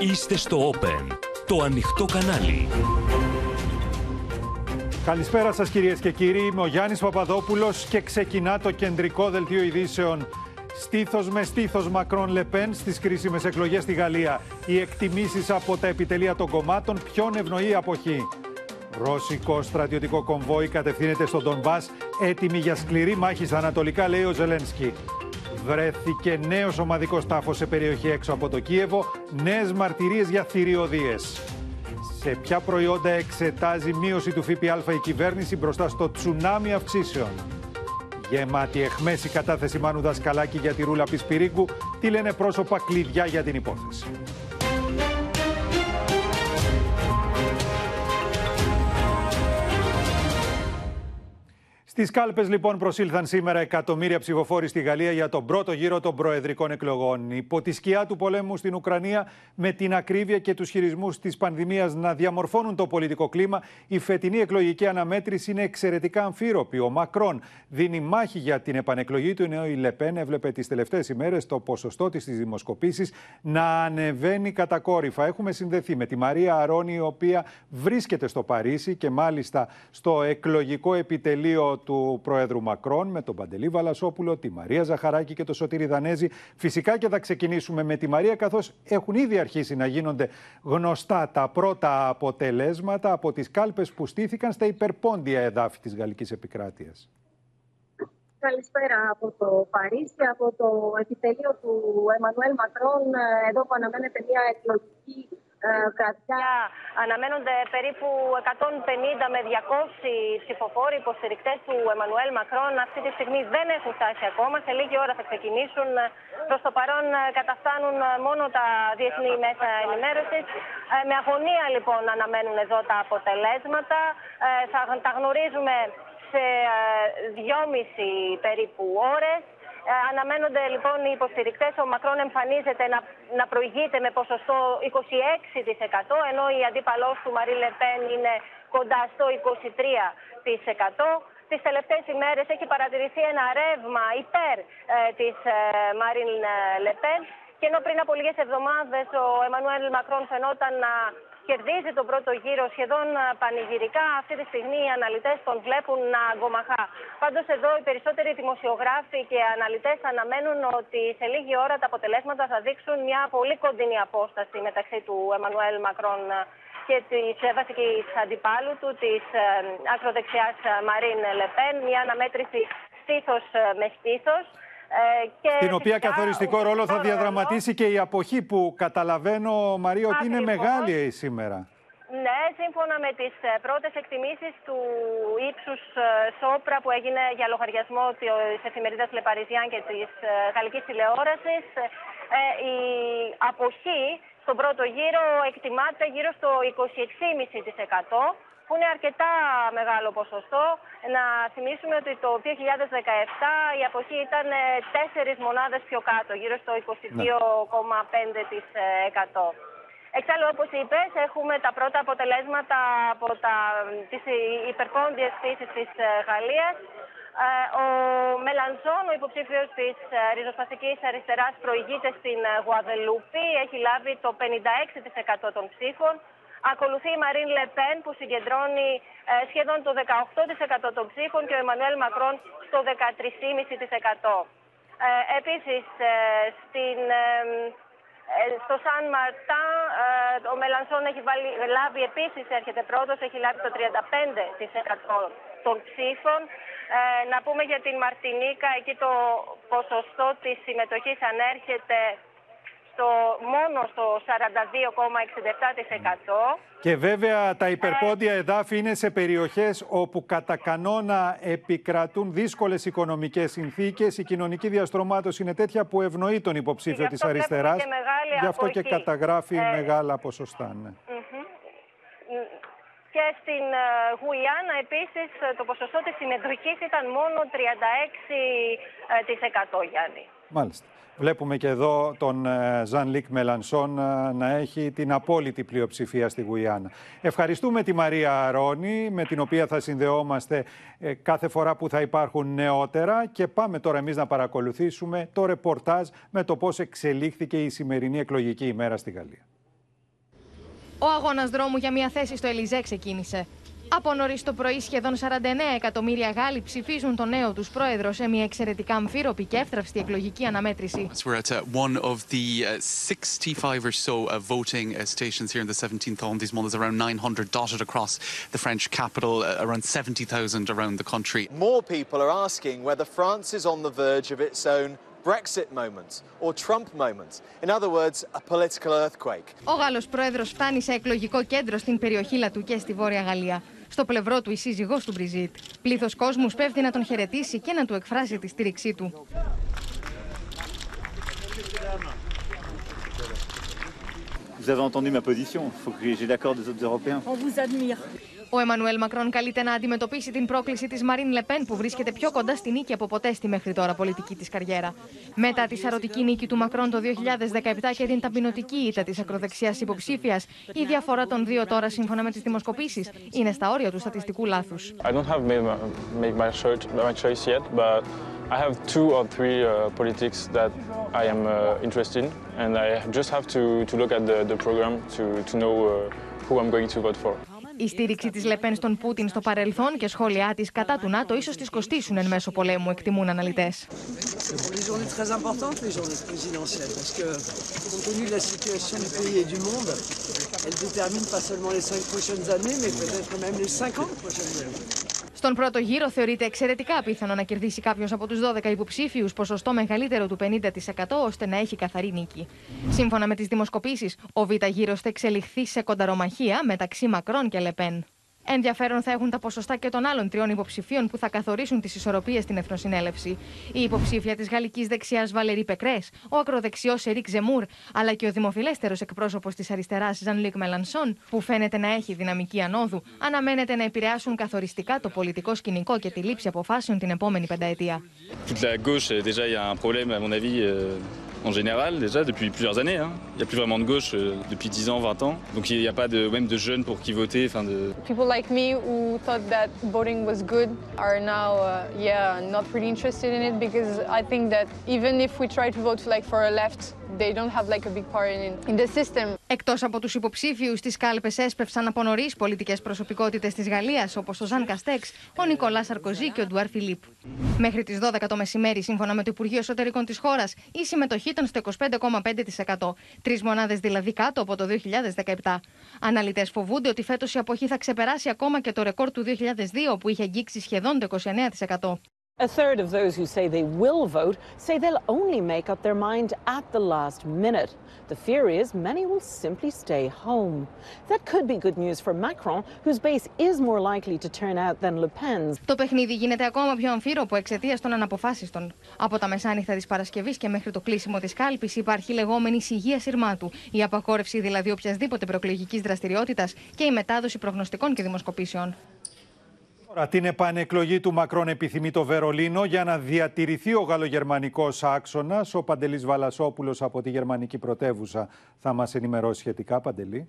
Είστε στο Open, το ανοιχτό κανάλι. Καλησπέρα σας κυρίες και κύριοι. Είμαι ο Γιάννης Παπαδόπουλος και ξεκινά το κεντρικό δελτίο ειδήσεων. Στήθος με στήθος Μακρόν Λεπέν στις κρίσιμες εκλογές στη Γαλλία. Οι εκτιμήσεις από τα επιτελεία των κομμάτων ποιον ευνοεί αποχή. Ρώσικο στρατιωτικό κομβόι κατευθύνεται στον Ντονμπάς, έτοιμη για σκληρή μάχη στα Ανατολικά, λέει ο Ζελένσκι. Βρέθηκε νέος ομαδικός τάφος σε περιοχή έξω από το Κίεβο, νέες μαρτυρίες για θηριωδίες. Σε ποια προϊόντα εξετάζει μείωση του ΦΠΑ η κυβέρνηση μπροστά στο τσουνάμι αυξήσεων; Γεμάτη εχμέση κατάθεση Μάνου Δασκαλάκη για τη Ρούλα Πισπυρίγκου, τι λένε πρόσωπα κλειδιά για την υπόθεση. Στις κάλπες, λοιπόν, προσήλθαν σήμερα εκατομμύρια ψηφοφόροι στη Γαλλία για τον πρώτο γύρο των προεδρικών εκλογών. Υπό τη σκιά του πολέμου στην Ουκρανία, με την ακρίβεια και τους χειρισμούς της πανδημίας να διαμορφώνουν το πολιτικό κλίμα, η φετινή εκλογική αναμέτρηση είναι εξαιρετικά αμφίροπη. Ο Μακρόν δίνει μάχη για την επανεκλογή του, ενώ η Λεπέν έβλεπε τις τελευταίες ημέρες το ποσοστό της στις δημοσκοπήσεις να ανεβαίνει κατακόρυφα. Έχουμε συνδεθεί με τη Μαρία Αρώνη, η οποία βρίσκεται στο Παρίσι και μάλιστα στο εκλογικό επιτελείο του Προέδρου Μακρόν, με τον Παντελή Βαλασόπουλο, τη Μαρία Ζαχαράκη και το Σωτήρι Δανέζη. Φυσικά και θα ξεκινήσουμε με τη Μαρία, καθώς έχουν ήδη αρχίσει να γίνονται γνωστά τα πρώτα αποτελέσματα από τις κάλπες που στήθηκαν στα υπερπόντια εδάφη της Γαλλικής Επικράτειας. Καλησπέρα από το Παρίσι, από το επιτελείο του Εμμανουέλ Μακρόν, εδώ που αναμένεται μια εκλογική βραδιά αναμένονται περίπου 150 με 200 ψηφοφόροι υποστηρικτές του Εμμανουέλ Μακρόν. Αυτή τη στιγμή δεν έχουν φτάσει ακόμα. Σε λίγη ώρα θα ξεκινήσουν. Προς το παρόν καταφτάνουν μόνο τα διεθνή μέσα ενημέρωσης. Με αγωνία λοιπόν αναμένουν εδώ τα αποτελέσματα. Θα τα γνωρίζουμε σε δυόμιση περίπου ώρες. Ε, αναμένονται λοιπόν οι υποστηρικτές. Ο Μακρόν εμφανίζεται να, να προηγείται με ποσοστό 26%, ενώ η αντίπαλός του Μαρή Λεπέν είναι κοντά στο 23%. Τις τελευταίες ημέρες έχει παρατηρηθεί ένα ρεύμα υπέρ ε, της ε, Μαρίν Λεπέν και ενώ πριν από λίγες εβδομάδες ο Εμμανουέλ Μακρόν φαινόταν να κερδίζει τον πρώτο γύρο σχεδόν πανηγυρικά. Αυτή τη στιγμή οι αναλυτές τον βλέπουν να γκομαχά. Πάντως εδώ οι περισσότεροι δημοσιογράφοι και αναλυτές αναμένουν ότι σε λίγη ώρα τα αποτελέσματα θα δείξουν μια πολύ κοντινή απόσταση μεταξύ του Εμμανουέλ Μακρόν και της βασικής αντιπάλου του, της ακροδεξιάς Μαρίν Λεπέν. Μια αναμέτρηση στήθος με στήθος. Ε, και Στην οποία καθοριστικό ρόλο θα διαδραματίσει και η αποχή που καταλαβαίνω, Μαρία, ότι είναι μεγάλη σήμερα. Ναι, σύμφωνα με τις ε, πρώτες εκτιμήσεις του ύψους ε, Σόπρα που έγινε για λογαριασμό της εφημερίδας Λεπαριζιάν και της γαλλικής τηλεόρασης, η αποχή στον πρώτο γύρο εκτιμάται γύρω στο 26,5% που είναι αρκετά μεγάλο ποσοστό. Να θυμίσουμε ότι το 2017 η αποχή ήταν ε, τέσσερις μονάδες πιο κάτω, γύρω στο 22,5%. Εξάλλου, όπως είπες, έχουμε τα πρώτα αποτελέσματα από τα, τις υπερπόντιες φύσεις της ε, Γαλλίας. Ε, ο Μελανζόν, ο υποψήφιος της ριζοσπαστικής αριστεράς, προηγείται στην Γουαδελούπη. Έχει λάβει το 56% των ψήφων. Ακολουθεί η Μαρίν Λεπέν που συγκεντρώνει ε, σχεδόν το 18% των ψήφων και ο Εμμανουέλ Μακρόν στο 13,5%. Ε, επίσης, ε, στην, ε, στο Σαν Μαρτά ο Μελανσόν έχει βάλει, λάβει επίσης, έρχεται πρώτος, έχει λάβει το 35% των ψήφων. να πούμε για την Μαρτινίκα, εκεί το ποσοστό της συμμετοχής ανέρχεται στο, μόνο στο 42,67%. Και βέβαια τα υπερπόντια εδάφη είναι σε περιοχές όπου κατά κανόνα επικρατούν δύσκολες οικονομικές συνθήκες. Η κοινωνική διαστρωμάτωση είναι τέτοια που ευνοεί τον υποψήφιο της αριστεράς. Γι' αυτό και καταγράφει ε, μεγάλα ποσοστά. Ναι. Και στην ε, Γουιάννα επίσης το ποσοστό της συμμετοχής ήταν μόνο 36% Γιάννη. Μάλιστα. Βλέπουμε και εδώ τον ε, Ζαν Λίκ Μελανσόν ε, να έχει την απόλυτη πλειοψηφία στη Γουιάννα. Ευχαριστούμε τη Μαρία Αρώνη, με την οποία θα συνδεόμαστε ε, κάθε φορά που θα υπάρχουν νεότερα και πάμε τώρα εμείς να παρακολουθήσουμε το ρεπορτάζ με το πώς εξελίχθηκε η σημερινή εκλογική ημέρα στη Γαλλία. Ο αγώνας δρόμου για μια θέση στο Ελιζέ ξεκίνησε. Από νωρί το πρωί, σχεδόν 49 εκατομμύρια Γάλλοι ψηφίζουν τον νέο του πρόεδρο σε μια εξαιρετικά αμφίροπη και εύθραυστη εκλογική αναμέτρηση. We're at uh, one of the uh, 65 or so uh, voting uh, stations here in the 17th arrondissement. There's around 900 dotted across the French capital, uh, around 70,000 around the country. More people are asking whether France is on the verge of its own Brexit moment or Trump moment. In other words, a political earthquake. Ο Γάλλος πρόεδρος φτάνει σε εκλογικό κέντρο στην περιοχή Λατού και στη Βόρεια Γαλλία. Στο πλευρό του η σύζυγός του Μπριζίτ. Πλήθος κόσμους σπέβδει να τον χαιρετήσει και να του εκφράσει τη στήριξή του. Vous avez entendu ma position. Il faut que j'ai l'accord des autres Européens. On vous admire. Ο Εμμανουέλ Μακρόν καλείται να αντιμετωπίσει την πρόκληση της Μαρίν Λεπέν, που βρίσκεται πιο κοντά στη νίκη από ποτέ στη μέχρι τώρα πολιτική της καριέρα. Μετά τη σαρωτική νίκη του Μακρόν το 2017 και την ταπεινωτική ήττα της ακροδεξιάς υποψήφιας, η διαφορά των δύο τώρα, σύμφωνα με τις δημοσκοπήσεις, είναι στα όρια του στατιστικού λάθους. I don't have made my, made my, choice, my choice yet, but I have two or three uh, politics that I am uh, interested in, and I just have to, to look at the, the program to, to know uh, who I'm going to vote for. Η στήριξη τη Λεπέν στον Πούτιν στο παρελθόν και σχόλιά τη κατά του ΝΑΤΟ ίσω τη κοστίσουν εν μέσω πολέμου, εκτιμούν αναλυτέ. Pour les journées très importantes, les journées présidentielles, parce que compte tenu de la situation du pays et du monde, elles déterminent pas seulement les cinq prochaines années, mais peut-être même les 50 prochaines années. Στον πρώτο γύρο θεωρείται εξαιρετικά απίθανο να κερδίσει κάποιος από τους 12 υποψήφιους, ποσοστό μεγαλύτερο του 50% ώστε να έχει καθαρή νίκη. Σύμφωνα με τις δημοσκοπήσεις, ο β' γύρος θα εξελιχθεί σε κονταρομαχία μεταξύ Μακρόν και Λεπέν. Ενδιαφέρον θα έχουν τα ποσοστά και των άλλων τριών υποψηφίων που θα καθορίσουν τις ισορροπίες στην Εθνοσυνέλευση. Η υποψήφια της γαλλικής δεξιάς Βαλερή Πεκρέ, ο ακροδεξιός Ερικ Ζεμούρ, αλλά και ο δημοφιλέστερος εκπρόσωπος της αριστεράς Ζαν Λίκ Μελανσόν, που φαίνεται να έχει δυναμική ανόδου, αναμένεται να επηρεάσουν καθοριστικά το πολιτικό σκηνικό και τη λήψη αποφάσεων την επόμενη πενταετία. Toute la gauche, euh, déjà, il y a un problème, à mon avis, euh, en général, déjà, depuis plusieurs années. hein. Il n'y a plus vraiment de gauche euh, depuis 10 ans, 20 ans. Donc il n'y a pas de, même de jeunes pour qui voter. Enfin de... People like me who thought that voting was good are now, uh, yeah, not really interested in it because I think that even if we try to vote like for a left, they don't have like a big part in, in the system. Εκτός από τους υποψήφιους, στι κάλπες έσπευσαν από νωρίς πολιτικές προσωπικότητες της Γαλλίας, όπως ο Ζαν Καστέξ, ο Νικολά Σαρκοζή και ο Ντουάρ Φιλίπ. Μέχρι τις 12 το μεσημέρι, σύμφωνα με το Υπουργείο Εσωτερικών της χώρας, η συμμετοχή ήταν στο 25,5%. Τρεις μονάδες δηλαδή κάτω από το 2017. Αναλυτές φοβούνται ότι φέτος η αποχή θα ξεπεράσει ακόμα και το ρεκόρ του 2002, που είχε αγγίξει σχεδόν το 29%. A third of those who say they will vote say they'll only make up their mind at the last minute. The fear is many will simply stay home. That could be good news for Macron, whose base is more likely to turn out than Le Pen's. Το παιχνίδι γίνεται ακόμα πιο αμφίροπο εξαιτίας των αναποφάσιστων. Από τα μεσάνυχτα της Παρασκευής και μέχρι το κλείσιμο της κάλπης υπάρχει λεγόμενη σιγεία σειρμάτου, η απαγόρευση δηλαδή οποιασδήποτε προεκλογική δραστηριότητας και η μετάδοση προγνωστικών και δημοσκοπήσεων. Τώρα, την επανεκλογή του Μακρόν επιθυμεί το Βερολίνο για να διατηρηθεί ο γαλλογερμανικός άξονας. Ο Παντελής Βαλασόπουλος από τη γερμανική πρωτεύουσα θα μας ενημερώσει σχετικά. Παντελή.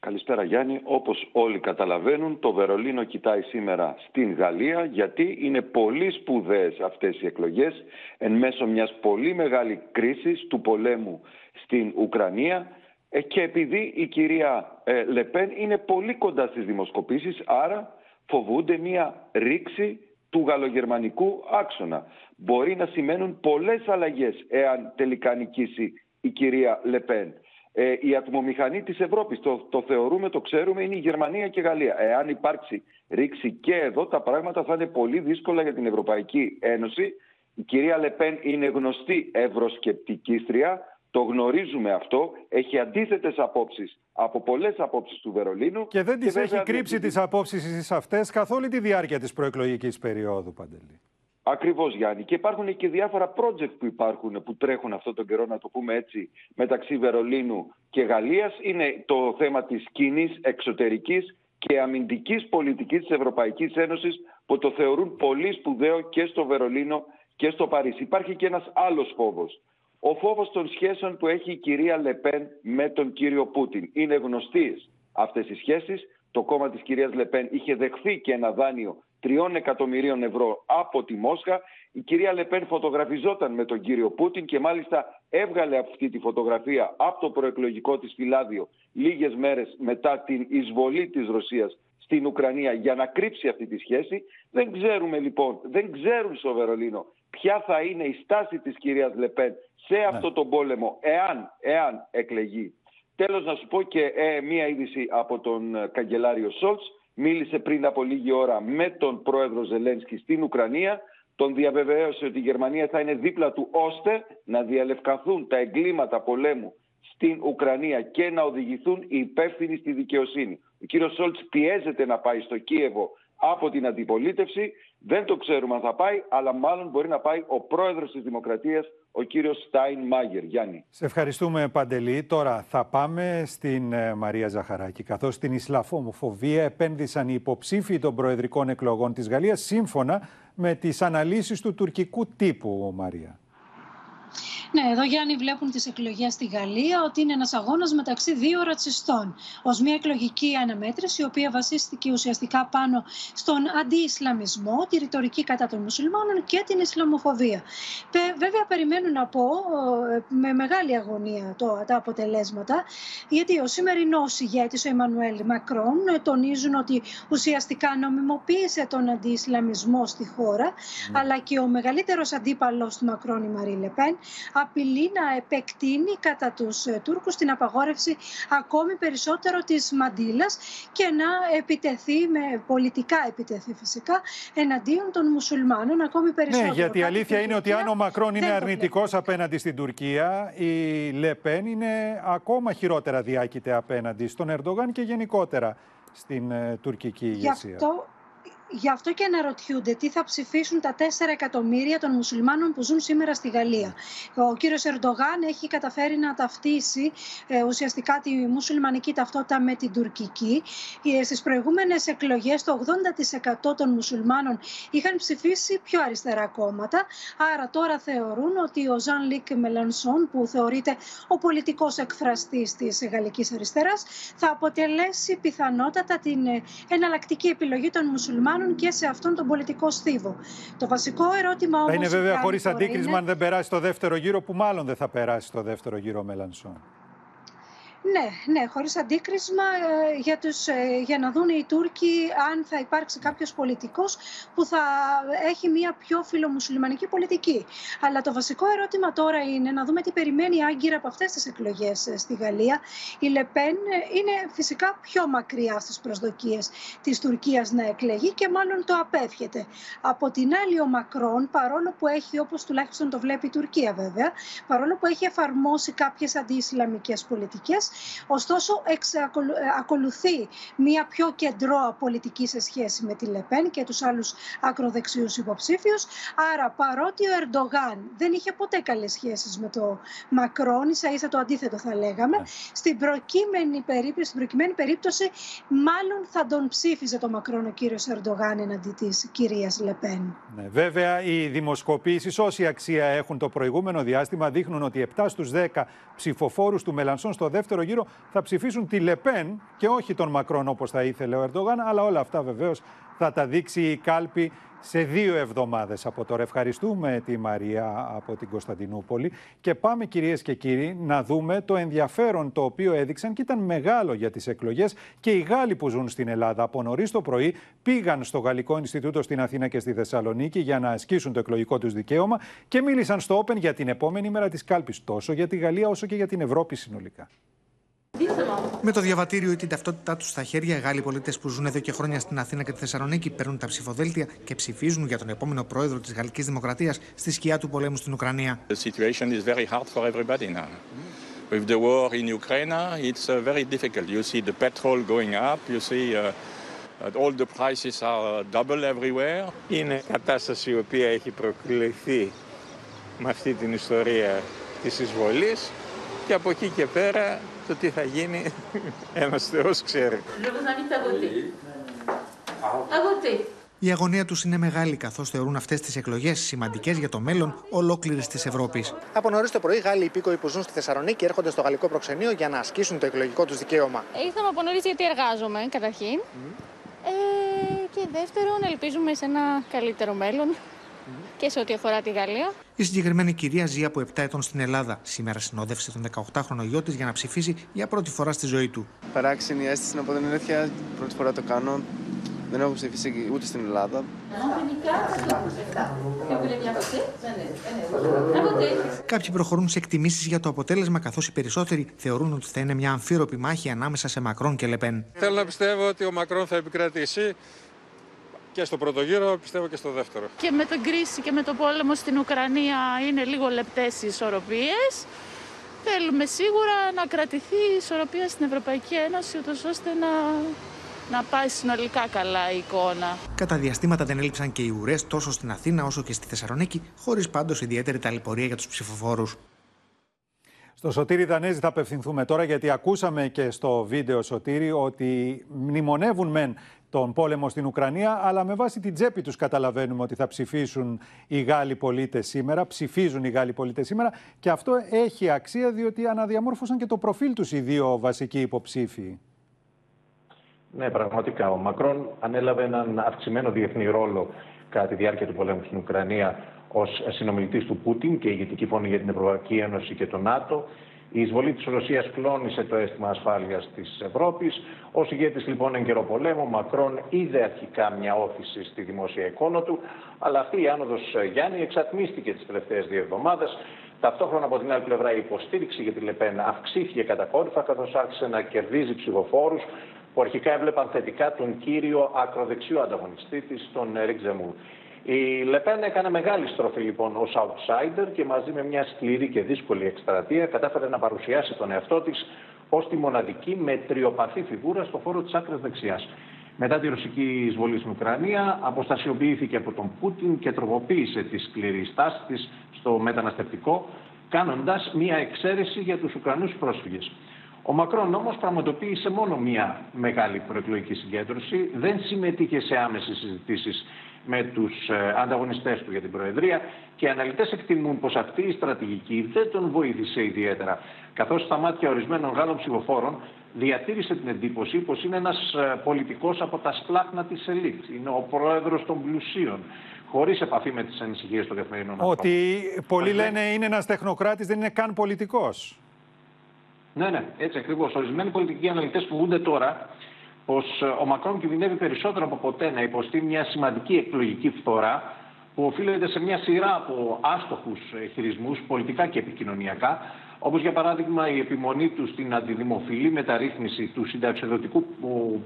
Καλησπέρα Γιάννη. Όπως όλοι καταλαβαίνουν, το Βερολίνο κοιτάει σήμερα στην Γαλλία γιατί είναι πολύ σπουδαίες αυτές οι εκλογές εν μέσω μιας πολύ μεγάλη κρίσης του πολέμου στην Ουκρανία ε, και επειδή η κυρία ε, Λεπέν είναι πολύ κοντά στις δημοσκοπήσεις, άρα φοβούνται μια ρήξη του γαλλογερμανικού άξονα. Μπορεί να σημαίνουν πολλές αλλαγές εάν τελικά νικήσει η κυρία Λεπέν. Ε, η ατμομηχανή της Ευρώπης, το, το θεωρούμε, το ξέρουμε, είναι η Γερμανία και η Γαλλία. Εάν υπάρξει ρήξη και εδώ, τα πράγματα θα είναι πολύ δύσκολα για την Ευρωπαϊκή Ένωση. Η κυρία Λεπέν είναι γνωστή ευρωσκεπτικίστρια, το γνωρίζουμε αυτό. Έχει αντίθετες απόψεις από πολλές απόψεις του Βερολίνου. Και δεν τις έχει κρύψει τις απόψεις τη αυτές καθ' όλη τη διάρκεια της προεκλογικής περίοδου, Παντελή. Ακριβώς, Γιάννη. Και υπάρχουν και διάφορα project που υπάρχουν, που τρέχουν αυτόν τον καιρό, να το πούμε έτσι, μεταξύ Βερολίνου και Γαλλίας. Είναι το θέμα της κοινής εξωτερικής και αμυντικής πολιτικής της Ευρωπαϊκής Ένωσης, που το θεωρούν πολύ σπουδαίο και στο Βερολίνο και στο Παρίσι. Υπάρχει και ένας άλλος φόβος ο φόβος των σχέσεων που έχει η κυρία Λεπέν με τον κύριο Πούτιν. Είναι γνωστοί αυτές οι σχέσεις. Το κόμμα της κυρίας Λεπέν είχε δεχθεί και ένα δάνειο τριών εκατομμυρίων ευρώ από τη Μόσχα. Η κυρία Λεπέν φωτογραφιζόταν με τον κύριο Πούτιν και μάλιστα έβγαλε αυτή τη φωτογραφία από το προεκλογικό της φυλάδιο λίγες μέρες μετά την εισβολή της Ρωσίας στην Ουκρανία για να κρύψει αυτή τη σχέση. Δεν ξέρουμε λοιπόν, δεν ξέρουν στο Βερολίνο ποια θα είναι η στάση της κυρίας Λεπέν σε Ναι. αυτό τον πόλεμο εάν, εάν εκλεγεί. Τέλος να σου πω και ε, μία είδηση από τον ε, καγκελάριο Σόλτς. Μίλησε πριν από λίγη ώρα με τον πρόεδρο Ζελένσκι στην Ουκρανία. Τον διαβεβαίωσε ότι η Γερμανία θα είναι δίπλα του ώστε να διαλευκανθούν τα εγκλήματα πολέμου στην Ουκρανία και να οδηγηθούν οι υπεύθυνοι στη δικαιοσύνη. Ο κύριος Σόλτς πιέζεται να πάει στο Κίεβο από την αντιπολίτευση. Δεν το ξέρουμε αν θα πάει, αλλά μάλλον μπορεί να πάει ο πρόεδρος της Δημοκρατίας, ο κύριος Στάιν Μάγερ. Γιάννη. Σε ευχαριστούμε Παντελή. Τώρα θα πάμε στην ε, Μαρία Ζαχαράκη. Καθώς στην Ισλαφομοφοβία επένδυσαν οι υποψήφοι των προεδρικών εκλογών της Γαλλίας σύμφωνα με τις αναλύσεις του τουρκικού τύπου, Μαρία. Ναι, εδώ Γιάννη βλέπουν τις εκλογές στη Γαλλία ότι είναι ένας αγώνας μεταξύ δύο ρατσιστών. Ως μια εκλογική αναμέτρηση η οποία βασίστηκε ουσιαστικά πάνω στον αντι-Ισλαμισμό, τη ρητορική κατά των μουσουλμάνων και την Ισλαμοφοβία. Πε- Βέβαια περιμένουν να πω ε, με μεγάλη αγωνία το, τα αποτελέσματα γιατί ο σημερινός ηγέτης, ο Εμμανουέλ Μακρόν, ε, τονίζουν ότι ουσιαστικά νομιμοποίησε τον αντι-Ισλαμισμό στη χώρα αλλά και ο μεγαλύτερος αντίπαλος του Μακρόν, η Μαρή Λεπέν, απειλεί να επεκτείνει κατά τους ε, Τούρκους την απαγόρευση ακόμη περισσότερο της μαντήλας και να επιτεθεί, με πολιτικά επιτεθεί φυσικά, εναντίον των μουσουλμάνων ακόμη περισσότερο. Ναι, γιατί η Κάτι αλήθεια που είναι η ότι αν Τουρκία ο Μακρόν είναι δεν το αρνητικός απέναντι στην Τουρκία, η Λεπέν είναι ακόμα χειρότερα διάκειται απέναντι στον Ερντογάν και γενικότερα στην ε, τουρκική Γι' ηγεσία. αυτό, γι' αυτό και αναρωτιούνται τι θα ψηφίσουν τα 4 εκατομμύρια των μουσουλμάνων που ζουν σήμερα στη Γαλλία. Ο κύριος Ερντογάν έχει καταφέρει να ταυτίσει ε, ουσιαστικά τη μουσουλμανική ταυτότητα με την τουρκική. Ε, στις προηγούμενες εκλογές το 80% των μουσουλμάνων είχαν ψηφίσει πιο αριστερά κόμματα. Άρα τώρα θεωρούν ότι ο Ζαν Λίκ Μελανσόν που θεωρείται ο πολιτικός εκφραστής της γαλλικής αριστεράς θα αποτελέσει πιθανότατα την ε, εναλλακτική επιλογή των μουσουλμάνων και σε αυτόν τον πολιτικό στίβο. Το βασικό ερώτημα όμως... Θα είναι βέβαια Γιάννη, χωρίς τώρα αντίκρισμα είναι- αν δεν περάσει στο δεύτερο γύρο, που μάλλον δεν θα περάσει στο δεύτερο γύρο ο Μελανσόν. Ναι, ναι, χωρίς αντίκρισμα ε, για, τους, ε, για να δουν οι Τούρκοι αν θα υπάρξει κάποιος πολιτικός που θα έχει μια πιο φιλομουσουλμανική πολιτική. Αλλά το βασικό ερώτημα τώρα είναι να δούμε τι περιμένει άγκυρα από αυτές τις εκλογές ε, στη Γαλλία. Η Λεπέν ε, είναι φυσικά πιο μακριά στις προσδοκίες της Τουρκίας να εκλεγεί και μάλλον το απέφχεται. Από την άλλη ο Μακρόν, παρόλο που έχει, όπως τουλάχιστον το βλέπει η Τουρκία βέβαια, παρόλο που έχει εφαρμόσει κάποιες αντι-Ισλαμικές πολιτικές, ωστόσο εξακολου- ε, ακολουθεί μια πιο κεντρώα πολιτική σε σχέση με τη Λεπέν και τους άλλους ακροδεξιούς υποψήφιους. Άρα παρότι ο Ερντογάν δεν είχε ποτέ καλές σχέσεις με το Μακρόν, ίσα ίσα το αντίθετο θα λέγαμε, στην, προκείμενη περίπτωση, στην προκειμένη περίπτωση μάλλον θα τον ψήφιζε το Μακρόν ο κύριος Ερντογάν εναντί της κυρίας Λεπέν. Ναι, βέβαια, οι δημοσκοπήσεις όση αξία έχουν το προηγούμενο διάστημα δείχνουν ότι 7 στους 10 ψηφοφόρους του Μελανσόν στο δεύτερο γύρο θα ψηφίσουν τη Λεπέν και όχι τον Μακρόν όπως θα ήθελε ο Ερντογάν, αλλά όλα αυτά βεβαίως θα τα δείξει η κάλπη σε δύο εβδομάδες από τώρα. Ευχαριστούμε τη Μαρία από την Κωνσταντινούπολη και πάμε κυρίες και κύριοι να δούμε το ενδιαφέρον το οποίο έδειξαν και ήταν μεγάλο για τις εκλογές και οι Γάλλοι που ζουν στην Ελλάδα. Από νωρίς το πρωί πήγαν στο Γαλλικό Ινστιτούτο στην Αθήνα και στη Θεσσαλονίκη για να ασκήσουν το εκλογικό τους δικαίωμα και μίλησαν στο Open για την επόμενη μέρα της κάλπης τόσο για τη Γαλλία όσο και για την Ευρώπη συνολικά. Με το διαβατήριο ή την ταυτότητά τους στα χέρια, οι Γάλλοι πολίτες που ζουν εδώ και χρόνια στην Αθήνα και τη Θεσσαλονίκη παίρνουν τα ψηφοδέλτια και ψηφίζουν για τον επόμενο πρόεδρο της Γαλλικής Δημοκρατίας στη σκιά του πολέμου στην Ουκρανία. The situation is very hard for everybody now. With the war in Ukraine, it's uh, very difficult. You see the petrol going up, you see uh, that all the prices are double everywhere. Είναι κατάσταση η οποία έχει προκληθεί με αυτή την ιστορία της εισβολής και από εκεί και πέρα το τι θα γίνει ένας Θεός ξέρει. Je vous invite à voter. À voter. Η αγωνία τους είναι μεγάλη, καθώς θεωρούν αυτές τις εκλογές σημαντικές για το μέλλον ολόκληρης της Ευρώπης. Από νωρίς το πρωί, Γάλλοι υπήκοοι που ζουν στη Θεσσαλονίκη έρχονται στο γαλλικό προξενείο για να ασκήσουν το εκλογικό τους δικαίωμα. Ήρθαμε από νωρίς γιατί εργάζομαι καταρχήν. Ε, Και δεύτερον, ελπίζουμε σε ένα καλύτερο μέλλον και σε ό,τι αφορά τη Γαλλία. Η συγκεκριμένη κυρία ζει από 7 ετών στην Ελλάδα. Σήμερα συνόδευσε τον 18χρονο γιο της για να ψηφίσει για πρώτη φορά στη ζωή του. Παράξενη αίσθηση να πω την αλήθεια. Πρώτη φορά το κάνω. Δεν έχω ψηφίσει ούτε στην Ελλάδα. Κάποιοι προχωρούν σε εκτιμήσεις για το αποτέλεσμα, καθώς οι περισσότεροι θεωρούν ότι θα είναι μια αμφίροπη μάχη ανάμεσα σε Μακρόν και Λεπέν. Θέλω να πιστεύω ότι ο Μακρόν θα επικρατήσει και στο πρώτο γύρο, πιστεύω και στο δεύτερο. Και με την κρίση και με το πόλεμο στην Ουκρανία είναι λίγο λεπτές οι ισορροπίες. Θέλουμε σίγουρα να κρατηθεί η ισορροπία στην Ευρωπαϊκή Ένωση, ούτως ώστε να, να πάει συνολικά καλά η εικόνα. Κατά διαστήματα δεν έλειψαν και οι ουρές τόσο στην Αθήνα όσο και στη Θεσσαλονίκη, χωρίς πάντως ιδιαίτερη ταλαιπωρία για τους ψηφοφόρους. Στο Σωτήρι Δανέζη θα απευθυνθούμε τώρα γιατί ακούσαμε και στο βίντεο Σωτήρι ότι μνημονεύουν μεν τον πόλεμο στην Ουκρανία, αλλά με βάση την τσέπη τους καταλαβαίνουμε ότι θα ψηφίσουν οι Γάλλοι πολίτες σήμερα, ψηφίζουν οι Γάλλοι πολίτες σήμερα και αυτό έχει αξία διότι αναδιαμόρφωσαν και το προφίλ τους οι δύο βασικοί υποψήφοι. Ναι, πραγματικά. Ο Μακρόν ανέλαβε έναν αυξημένο διεθνή ρόλο κατά τη διάρκεια του πολέμου στην Ουκρανία ως συνομιλητής του Πούτιν και ηγετική φωνή για την Ευρωπαϊκή Ένωση και το ΝΑΤΟ. Η εισβολή της Ρωσίας κλώνησε το αίσθημα ασφάλειας της Ευρώπης. Ω ηγέτης λοιπόν εν καιρό πολέμου, ο Μακρόν είδε αρχικά μια όθηση στη δημόσια εικόνα του, αλλά αυτή η άνοδος Γιάννη εξατμίστηκε τις τελευταίες δύο εβδομάδες. Ταυτόχρονα από την άλλη πλευρά η υποστήριξη για τη Λεπέν αυξήθηκε κατακόρυφα, καθώς άρχισε να κερδίζει ψηφοφόρους που αρχικά έβλεπαν θετικά τον κύριο ακροδεξιό ανταγωνιστή της, τον Ρίξ Ζεμούρ. Η Λεπέν έκανε μεγάλη στροφή λοιπόν ως outsider και μαζί με μια σκληρή και δύσκολη εκστρατεία κατάφερε να παρουσιάσει τον εαυτό της ως τη μοναδική μετριοπαθή φιγούρα στο χώρο της άκρας δεξιάς. Μετά τη ρωσική εισβολή στην Ουκρανία, αποστασιοποιήθηκε από τον Πούτιν και τροποποίησε τη σκληρή στάση της στο μεταναστευτικό, κάνοντας μια εξαίρεση για τους Ουκρανούς πρόσφυγες. Ο Μακρόν όμως πραγματοποίησε μόνο μια μεγάλη προεκλογική συγκέντρωση, δεν συμμετείχε σε άμεσες συζητήσεις με τους ε, ανταγωνιστές του για την Προεδρία και οι αναλυτές εκτιμούν πως αυτή η στρατηγική δεν τον βοήθησε ιδιαίτερα. Καθώς στα μάτια ορισμένων Γάλλων ψηφοφόρων διατήρησε την εντύπωση πως είναι ένας ε, πολιτικός από τα σπλάχνα της ελίτ. Είναι ο πρόεδρος των πλουσίων. Χωρίς επαφή με τις ανησυχίες των καθημερινών Ότι πολλοί λένε είναι ένας τεχνοκράτης, δεν είναι καν πολιτικός. Ναι, ναι, έτσι ακριβώς. Ορισμένοι πολιτικοί αναλυτές φοβούνται τώρα πως ε, ο Μακρόν κινδυνεύει περισσότερο από ποτέ να υποστεί μια σημαντική εκλογική φθορά που οφείλεται σε μια σειρά από άστοχους ε, χειρισμούς, πολιτικά και επικοινωνιακά, όπως για παράδειγμα η επιμονή του στην αντιδημοφιλή μεταρρύθμιση του συνταξιδοτικού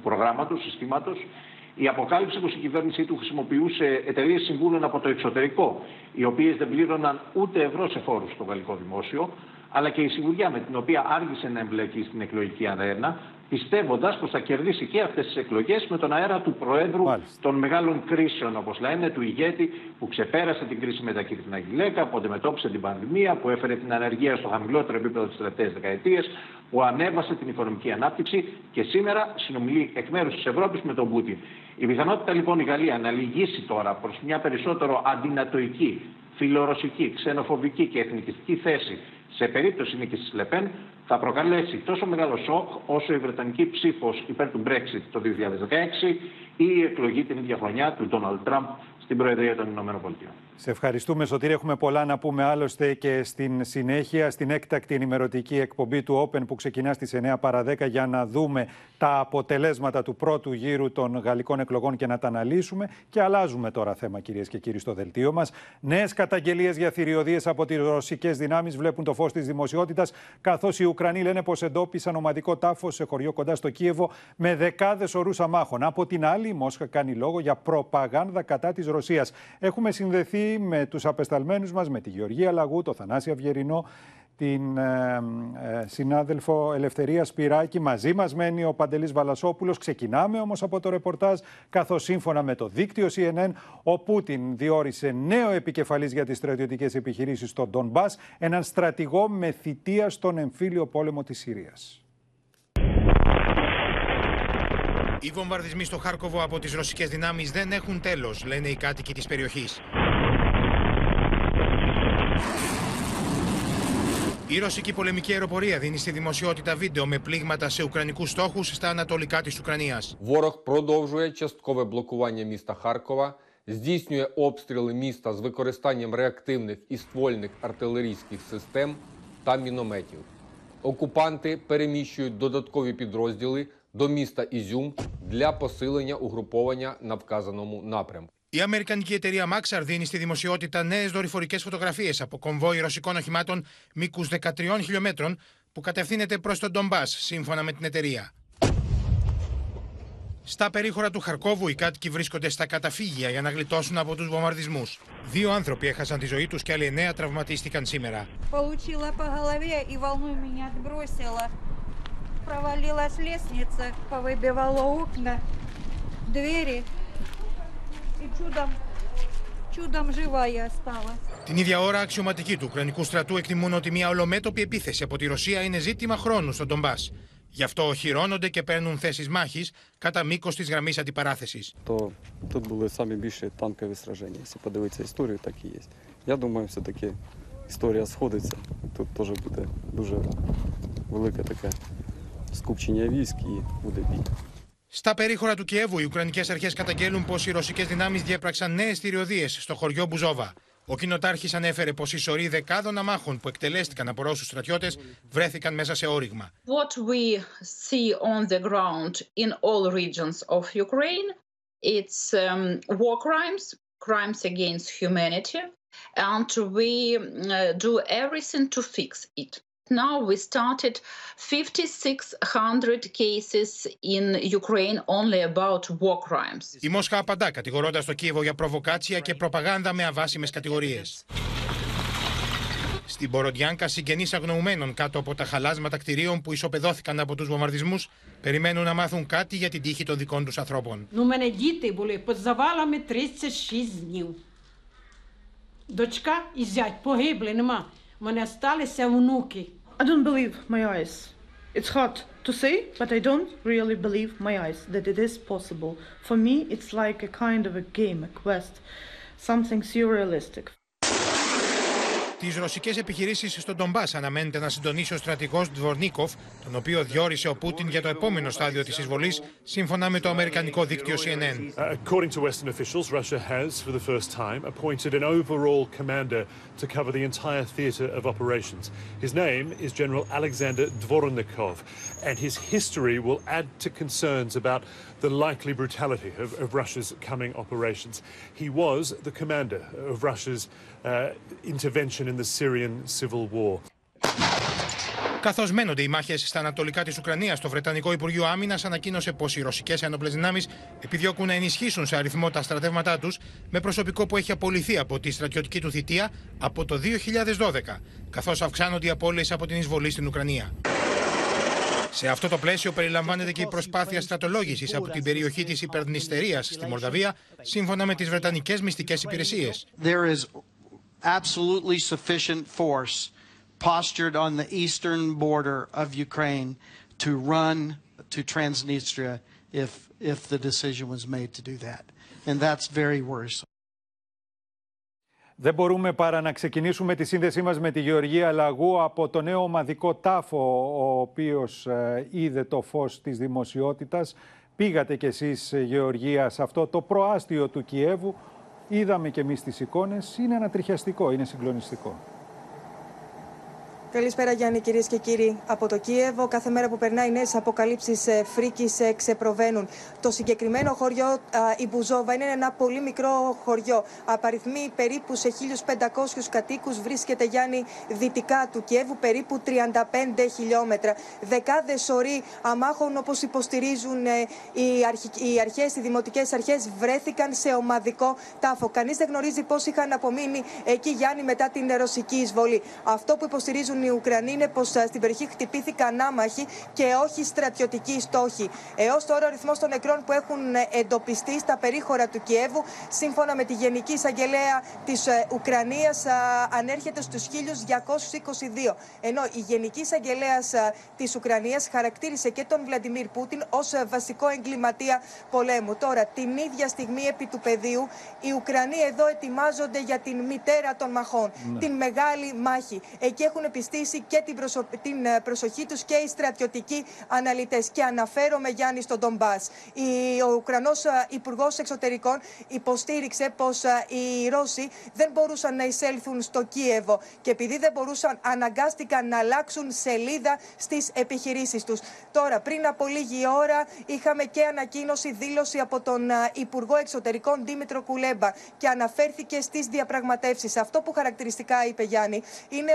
προγράμματος, συστήματος, η αποκάλυψη πως η κυβέρνησή του χρησιμοποιούσε εταιρείες συμβούλων από το εξωτερικό, οι οποίες δεν πλήρωναν ούτε ευρώ σε φόρους στο γαλλικό δημόσιο, αλλά και η σιγουριά με την οποία άργησε να εμπλεκεί στην εκλογική αρένα, πιστεύοντας πως θα κερδίσει και αυτές τις εκλογές με τον αέρα του Προέδρου των μεγάλων κρίσεων, όπως λένε, του ηγέτη που ξεπέρασε την κρίση με τα κίτρινα γυλαίκα, που αντιμετώπισε την πανδημία, που έφερε την ανεργία στο χαμηλότερο επίπεδο τις τελευταίες δεκαετίες, που ανέβασε την οικονομική ανάπτυξη και σήμερα συνομιλεί εκ μέρους της Ευρώπης με τον Πούτιν. Η πιθανότητα λοιπόν η Γαλλία να λυγίσει τώρα προς μια περισσότερο αντινατοική, φιλορωσική, ξενοφοβική και εθνικιστική θέση σε περίπτωση νίκης της Λεπέν θα προκαλέσει τόσο μεγάλο σοκ όσο η Βρετανική ψήφος υπέρ του Brexit το 2016 ή η εκλογή την ίδια χρονιά του Ντόναλτ Τραμπ στην Προεδρία των Ηνωμένων Πολιτειών. Σε ευχαριστούμε, Σωτήρη. Έχουμε πολλά να πούμε άλλωστε και στην συνέχεια, στην έκτακτη ενημερωτική εκπομπή του Open που ξεκινά στις 9 παρα 10 για να δούμε τα αποτελέσματα του πρώτου γύρου των γαλλικών εκλογών και να τα αναλύσουμε. Και αλλάζουμε τώρα θέμα, κυρίες και κύριοι, στο δελτίο μας. Νέες καταγγελίες για θηριωδίες από τις ρωσικές δυνάμεις βλέπουν το φως της δημοσιότητας, καθώς οι Ουκρανοί λένε πως εντόπισαν ομαδικό τάφος σε χωριό κοντά στο Κίεβο με δεκάδες ορούς αμάχων. Από την άλλη, η Μόσχα κάνει λόγο για προπαγάνδα κατά της Ρωσίας. Έχουμε συνδεθεί με τους απεσταλμένους μας, με τη Γεωργία Λαγού, το Θανάση Αυγερινό, την ε, ε, συνάδελφο Ελευθερία Σπυράκη. Μαζί μας μένει ο Παντελής Βαλασόπουλος. Ξεκινάμε όμως από το ρεπορτάζ, καθώς σύμφωνα με το δίκτυο CNN, ο Πούτιν διόρισε νέο επικεφαλής για τις στρατιωτικές επιχειρήσεις στο Ντονμπάς, έναν στρατηγό με θητεία στον εμφύλιο πόλεμο της Συρίας. Οι βομβαρδισμοί στο Χάρκοβο από τις ρωσικές δυνάμεις δεν έχουν τέλος, λένε οι κάτοικοι της περιοχής. Η ρωσική πολεμική αεροπορία δίνει στη δημοσιότητα βίντεο με πλήγματα σε ουκρανικού στόχου στα ανατολικά τη Ουκρανία. Ворог продовжує часткове блокування міста Харкова, здійснює обстріли міста з використанням реактивних і ствольних артилерійських систем та мінометів. Окупанти переміщують додаткові підрозділи до міста Ізюм для посилення угруповання на вказаному напрямку. Η Αμερικανική εταιρεία Maxar δίνει στη δημοσιότητα νέε δορυφορικέ φωτογραφίε από κομβόι ρωσικών οχημάτων μήκου 13 χιλιόμετρων που κατευθύνεται προ τον Ντομπά, σύμφωνα με την εταιρεία. Στα περίχωρα του Χαρκόβου, οι κάτοικοι βρίσκονται στα καταφύγια για να γλιτώσουν από του βομβαρδισμού. Δύο άνθρωποι έχασαν τη ζωή του και άλλοι εννέα τραυματίστηκαν σήμερα. Получила по голове и волной меня отбросила. Провалилась лестница, повыбивала окна, двери. И чудом, чудом жива я осталась. Την ίδια ώρα, αξιωματικοί του Ουκρανικού στρατού εκτιμούν ότι μια ολομέτωπη επίθεση από τη Ρωσία είναι ζήτημα χρόνου στον Ντομπά. Γι' αυτό οχυρώνονται και παίρνουν θέσει μάχη κατά μήκο τη γραμμή αντιπαράθεση. то тут були самі більші танкові сраження. Якщо подивитися історію, так і є. Я думаю, все-таки історія сходиться. Тут теж буде дуже велике таке скупчення військ і буде бій. Στα περίχωρα του Κιέβου, οι Ουκρανικές αρχές καταγγέλουν πως οι ρωσικές δυνάμεις διέπραξαν νέες θηριωδίες στο χωριό Μπουζόβα. Ο κοινοτάρχης ανέφερε πως οι σωροί δεκάδων αμάχων που εκτελέστηκαν από Ρώσους στρατιώτες βρέθηκαν μέσα σε όριγμα. What we see on the ground in all regions of Ukraine, it's um, war crimes, crimes against humanity, and we uh, do everything to fix it Now we started 5,600 cases in Ukraine only about war crimes. Η Μόσχα απαντά κατηγορώντα το Κίεβο για προβοκάτσια και προπαγάνδα με αβάσιμε κατηγορίε. Στην Μποροντιάνκα, συγγενεί αγνοουμένων κάτω από τα χαλάσματα κτηρίων που ισοπεδώθηκαν από του βομβαρδισμού, περιμένουν να μάθουν κάτι για την τύχη των δικών του ανθρώπων. Ну, у мене діти були під завалами 36 днів. Дочка і зять погибли, нема. У мене сталися внуки. I don't believe my eyes. It's hard to say, but I don't really believe my eyes that it is possible. For me, it's like a kind of a game, a quest, something surrealistic. Τι ρωσικέ επιχειρήσει στον Ντομπά αναμένεται να συντονίσει ο στρατηγό Δβορνίκοφ, τον οποίο διόρισε ο Πούτιν για το επόμενο στάδιο τη εισβολή, σύμφωνα με το αμερικανικό δίκτυο CNN. Uh, according to Western officials, Russia has, for the first time, appointed an overall commander to cover the entire theatre of operations. His name is General Alexander Dvornikov, and his history will add to concerns about the likely brutality of, of Russia's coming operations. He was the commander of Russia's uh, intervention in the Syrian civil war. Καθώ μένονται οι μάχες στα ανατολικά της Ουκρανίας, το Βρετανικό Υπουργείο Άμυνας ανακοίνωσε πως οι ρωσικές ένοπλες δυνάμεις επιδιώκουν να ενισχύσουν σε αριθμό τα στρατεύματά τους με προσωπικό που έχει απολυθεί από τη στρατιωτική του θητεία από το 2012, καθώς αυξάνονται οι απώλειες από την εισβολή στην Ουκρανία. Σε αυτό το πλαίσιο περιλαμβάνεται και η προσπάθεια στρατολόγηση από την περιοχή τη Υπερδνηστερία στη Μολδαβία, σύμφωνα με τι Βρετανικέ μυστικέ υπηρεσίε. There is absolutely sufficient force postured on the eastern border of Ukraine to run to Transnistria if, if the decision was made to do that. And that's very worrisome. Δεν μπορούμε παρά να ξεκινήσουμε τη σύνδεσή μας με τη Γεωργία Λαγού από το νέο ομαδικό τάφο, ο οποίος ε, είδε το φως της δημοσιότητας. Πήγατε κι εσείς, ε, Γεωργία, σε αυτό το προάστιο του Κιέβου. Είδαμε κι εμείς τις εικόνες. Είναι ανατριχιαστικό, είναι συγκλονιστικό. Καλησπέρα Γιάννη, κυρίες και κύριοι. Από το Κίεβο, κάθε μέρα που περνάει, νέες αποκαλύψεις φρίκης ξεπροβαίνουν. Το συγκεκριμένο χωριό, α, η Μπουζόβα, είναι ένα πολύ μικρό χωριό. Απαριθμεί περίπου σε 1.500 κατοίκους. Βρίσκεται, Γιάννη, δυτικά του Κιέβου, περίπου 35 χιλιόμετρα. Δεκάδες οροί αμάχων, όπως υποστηρίζουν ε, οι, αρχ... οι αρχές, οι δημοτικές αρχές, βρέθηκαν σε ομαδικό τάφο. Κανείς δεν γνωρίζει πώς είχαν απομείνει εκεί, Γιάννη, μετά την ρωσική εισβολή. Αυτό που υποστηρίζουν οι Ουκρανοί είναι πως στην περιοχή χτυπήθηκαν άμαχοι και όχι στρατιωτικοί στόχοι. Έως τώρα, ο αριθμό των νεκρών που έχουν ε, εντοπιστεί στα περίχωρα του Κιέβου, σύμφωνα με τη Γενική Εισαγγελέα της Ουκρανίας, ανέρχεται στους 1222. Ενώ η Γενική Εισαγγελέα της Ουκρανίας χαρακτήρισε και τον Βλαντιμίρ Πούτιν ως βασικό εγκληματία πολέμου. Τώρα, την ίδια στιγμή επί του πεδίου, οι Ουκρανοί εδώ ετοιμάζονται για την μητέρα των μαχών, την μεγάλη μάχη. Εκεί έχουν επιστρέψει επιστήσει και την, προσω... την ε, προσοχή τους και οι στρατιωτικοί αναλυτές. Και αναφέρομαι Γιάννη στον Ντομπάς. Η... Ο Ουκρανός Υπουργός Εξωτερικών υποστήριξε πως οι Ρώσοι δεν μπορούσαν να εισέλθουν στο Κίεβο και επειδή δεν μπορούσαν αναγκάστηκαν να αλλάξουν σελίδα στις επιχειρήσεις τους. Τώρα πριν από λίγη ώρα είχαμε και ανακοίνωση δήλωση από τον Υπουργό Εξωτερικών Δήμητρο Κουλέμπα και αναφέρθηκε στις διαπραγματεύσεις. Αυτό που χαρακτηριστικά είπε Γιάννη είναι,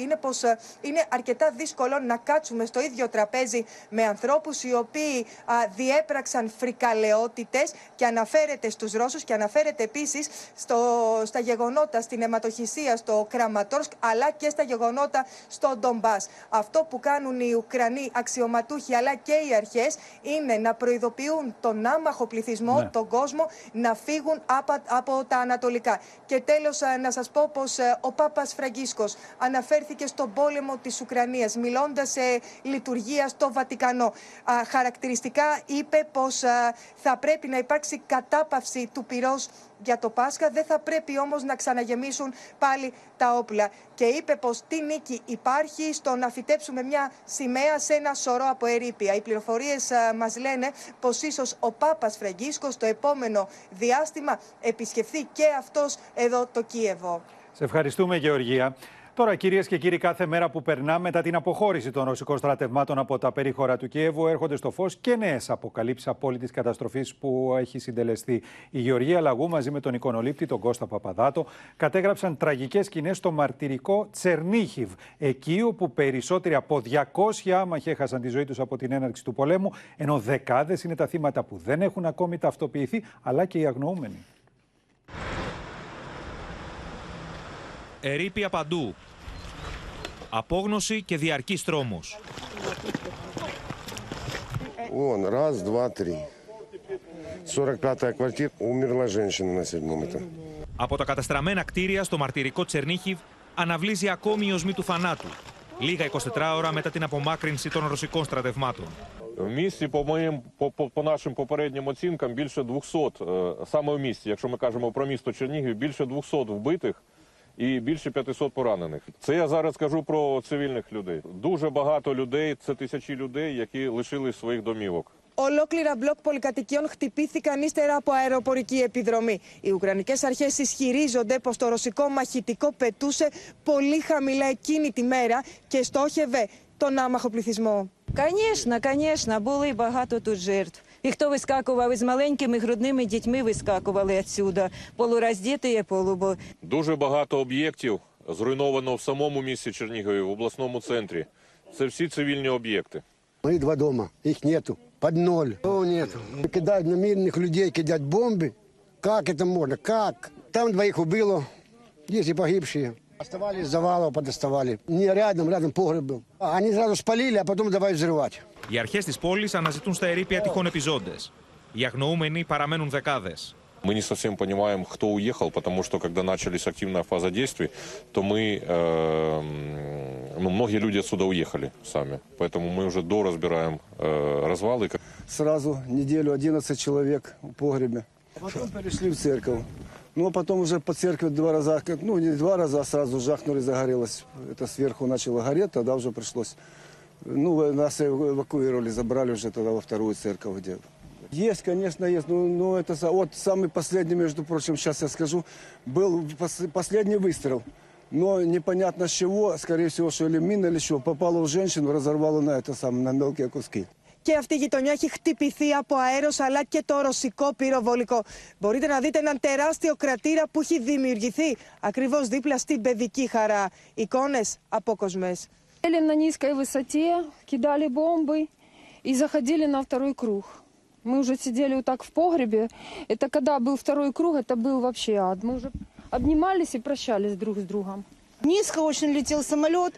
είναι πως είναι αρκετά δύσκολο να κάτσουμε στο ίδιο τραπέζι με ανθρώπους οι οποίοι διέπραξαν φρικαλαιότητες και αναφέρεται στους Ρώσους και αναφέρεται επίσης στο, στα γεγονότα στην αιματοχυσία στο Κραματόρσκ αλλά και στα γεγονότα στο Ντομπάς. Αυτό που κάνουν οι Ουκρανοί αξιωματούχοι αλλά και οι αρχές είναι να προειδοποιούν τον άμαχο πληθυσμό, Ναι. τον κόσμο, να φύγουν από, από τα ανατολικά. Και τέλος ε, να σας πω πως ε, ο Πάπας Φραγκίσκος αναφέρθηκε στον πόλεμο της Ουκρανίας μιλώντας σε λειτουργία στο Βατικανό. Α, χαρακτηριστικά είπε πως α, θα πρέπει να υπάρξει κατάπαυση του πυρός για το Πάσχα, δεν θα πρέπει όμως να ξαναγεμίσουν πάλι τα όπλα. Και είπε πως τι νίκη υπάρχει στο να φυτέψουμε μια σημαία σε ένα σωρό από ερήπια. Οι πληροφορίες α, μας λένε πως ίσως ο Πάπας Φραγκίσκος το επόμενο διάστημα επισκεφθεί και αυτός εδώ το Κίεβο. Σε ευχαριστούμε, Γεωργία. Τώρα, κυρίες και κύριοι, κάθε μέρα που περνά μετά την αποχώρηση των ρωσικών στρατευμάτων από τα περίχωρα του Κιέβου, έρχονται στο φως και νέες αποκαλύψεις απόλυτης καταστροφής που έχει συντελεστεί. Η Γεωργία Λαγού μαζί με τον εικονολήπτη, τον Κώστα Παπαδάτο, κατέγραψαν τραγικές σκηνές στο μαρτυρικό Τσερνίχιβ, εκεί όπου περισσότεροι από 200 άμαχοι έχασαν τη ζωή τους από την έναρξη του πολέμου, ενώ δεκάδες είναι τα θύματα που δεν έχουν ακόμη ταυτοποιηθεί, αλλά και οι αγνοούμενοι. Ερήπια παντού. Απόγνωση και διαρκής τρόμος. Вон, раз, два, три. 45-я квартира, умерла женщина на седьмом этаже. Από τα καταστραμμένα κτίρια στο μαρτυρικό Τσερνίχιβ αναβλύζει ακόμη η οσμή του θανάτου. Λίγα 24 ώρα μετά την απομάκρυνση των ρωσικών στρατευμάτων. В місті, по моїм по, по, по нашим попереднім оцінкам, більше 200, е, саме в місті, якщо ми кажемо про місто Чернігів, більше 200 вбитих і більше 500 поранених. Це я зараз кажу про цивільних людей. Дуже багато людей, це тисячі людей, які лишились своїх домівок. Ολόκληρα μπλοκ πολυκατοικιών χτυπήθηκαν ύστερα από αεροπορική επιδρομή. Οι Ουκρανικές αρχές ισχυρίζονται πως το ρωσικό μαχητικό πετούσε πολύ χαμηλά εκείνη τη μέρα και στόχευε τον άμαχο πληθυσμό. Конечно, конечно, були багато тут жертв. І хто вискакував із маленькими грудними дітьми, вискакували відсюди. Полуроздіті, полубо. Дуже багато об'єктів зруйновано в самому місті Чернігові, в обласному центрі. Це всі цивільні об'єкти. Мои два дома, их нету, под ноль. О, нету. Кидают на мирных людей, кидать бомбы. Как это можно? Как? Там двоих убило, есть и погибшие. Оставали из завалов, подоставали. Не рядом, рядом погреб был. А Они сразу спалили, а потом давай взрывать. Οι αρχές της πόλης αναζητούν στα ερήπια τυχόν επιζώντες. Οι αγνοούμενοι παραμένουν δεκάδες. Мы не совсем понимаем, кто уехал, потому что когда начались активная фаза действий, то мы, э, м, ну, многие люди отсюда уехали сами. Поэтому мы уже доразбираем э, развалы. Сразу неделю 11 человек в погребе. А потом перешли в церковь. Ну, а потом уже по церкви два раза, как, ну, не два раза, а сразу жахнули, загорелось. Это сверху начало гореть, тогда уже пришлось. Ну, нас эвакуировали, забрали уже тогда во вторую церковь, где есть, конечно, есть. Ну, ну это за- вот самый последний, между прочим, сейчас я скажу, был пос- последний выстрел. Но непонятно с чего, скорее всего, что или мина, или что, попало в женщину, разорвало на это самое, на мелкие куски. Και αυτή η γειτονιά έχει χτυπηθεί από αέρος αλλά και το ρωσικό πυροβολικό. Μπορείτε να δείτε έναν τεράστιο κρατήρα που έχει δημιουργηθεί ακριβώς δίπλα στην παιδική χαρά. Εικόνες απόκοσμες. Сидели на низкой высоте, кидали бомбы и заходили на второй круг. Мы уже сидели вот так в погребе. Это когда был второй круг, это был вообще ад. Мы уже обнимались и прощались друг с другом. Низко очень летел самолет,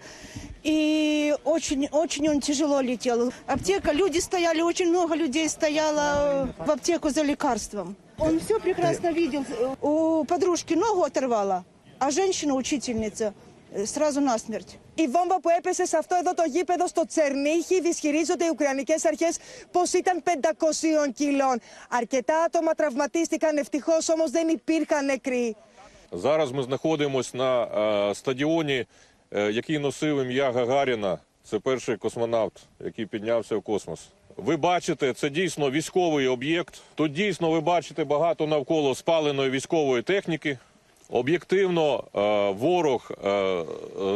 и очень, очень он тяжело летел. Аптека, люди стояли, очень много людей стояло в аптеку за лекарством. Он все прекрасно видел. У подружки ногу оторвала, а женщина, учительница, э, сразу насмерть. Η βόμβα που έπεσε σε αυτό εδώ το γήπεδο στο Τσερνίχιβ ισχυρίζονται οι Ουκρανικές αρχές πως ήταν 500 κιλών. Αρκετά άτομα τραυματίστηκαν, ευτυχώς όμως δεν υπήρχαν νεκροί. Зараз ми знаходимося на е, стадіоні е, який носив ім'я Гагаріна. Це перший космонавт, який піднявся в космос. Ви бачите, це дійсно військовий об'єкт. Тут дійсно ви бачите багато навколо спаленої військової техніки. Об'єктивно, е, ворог е, е,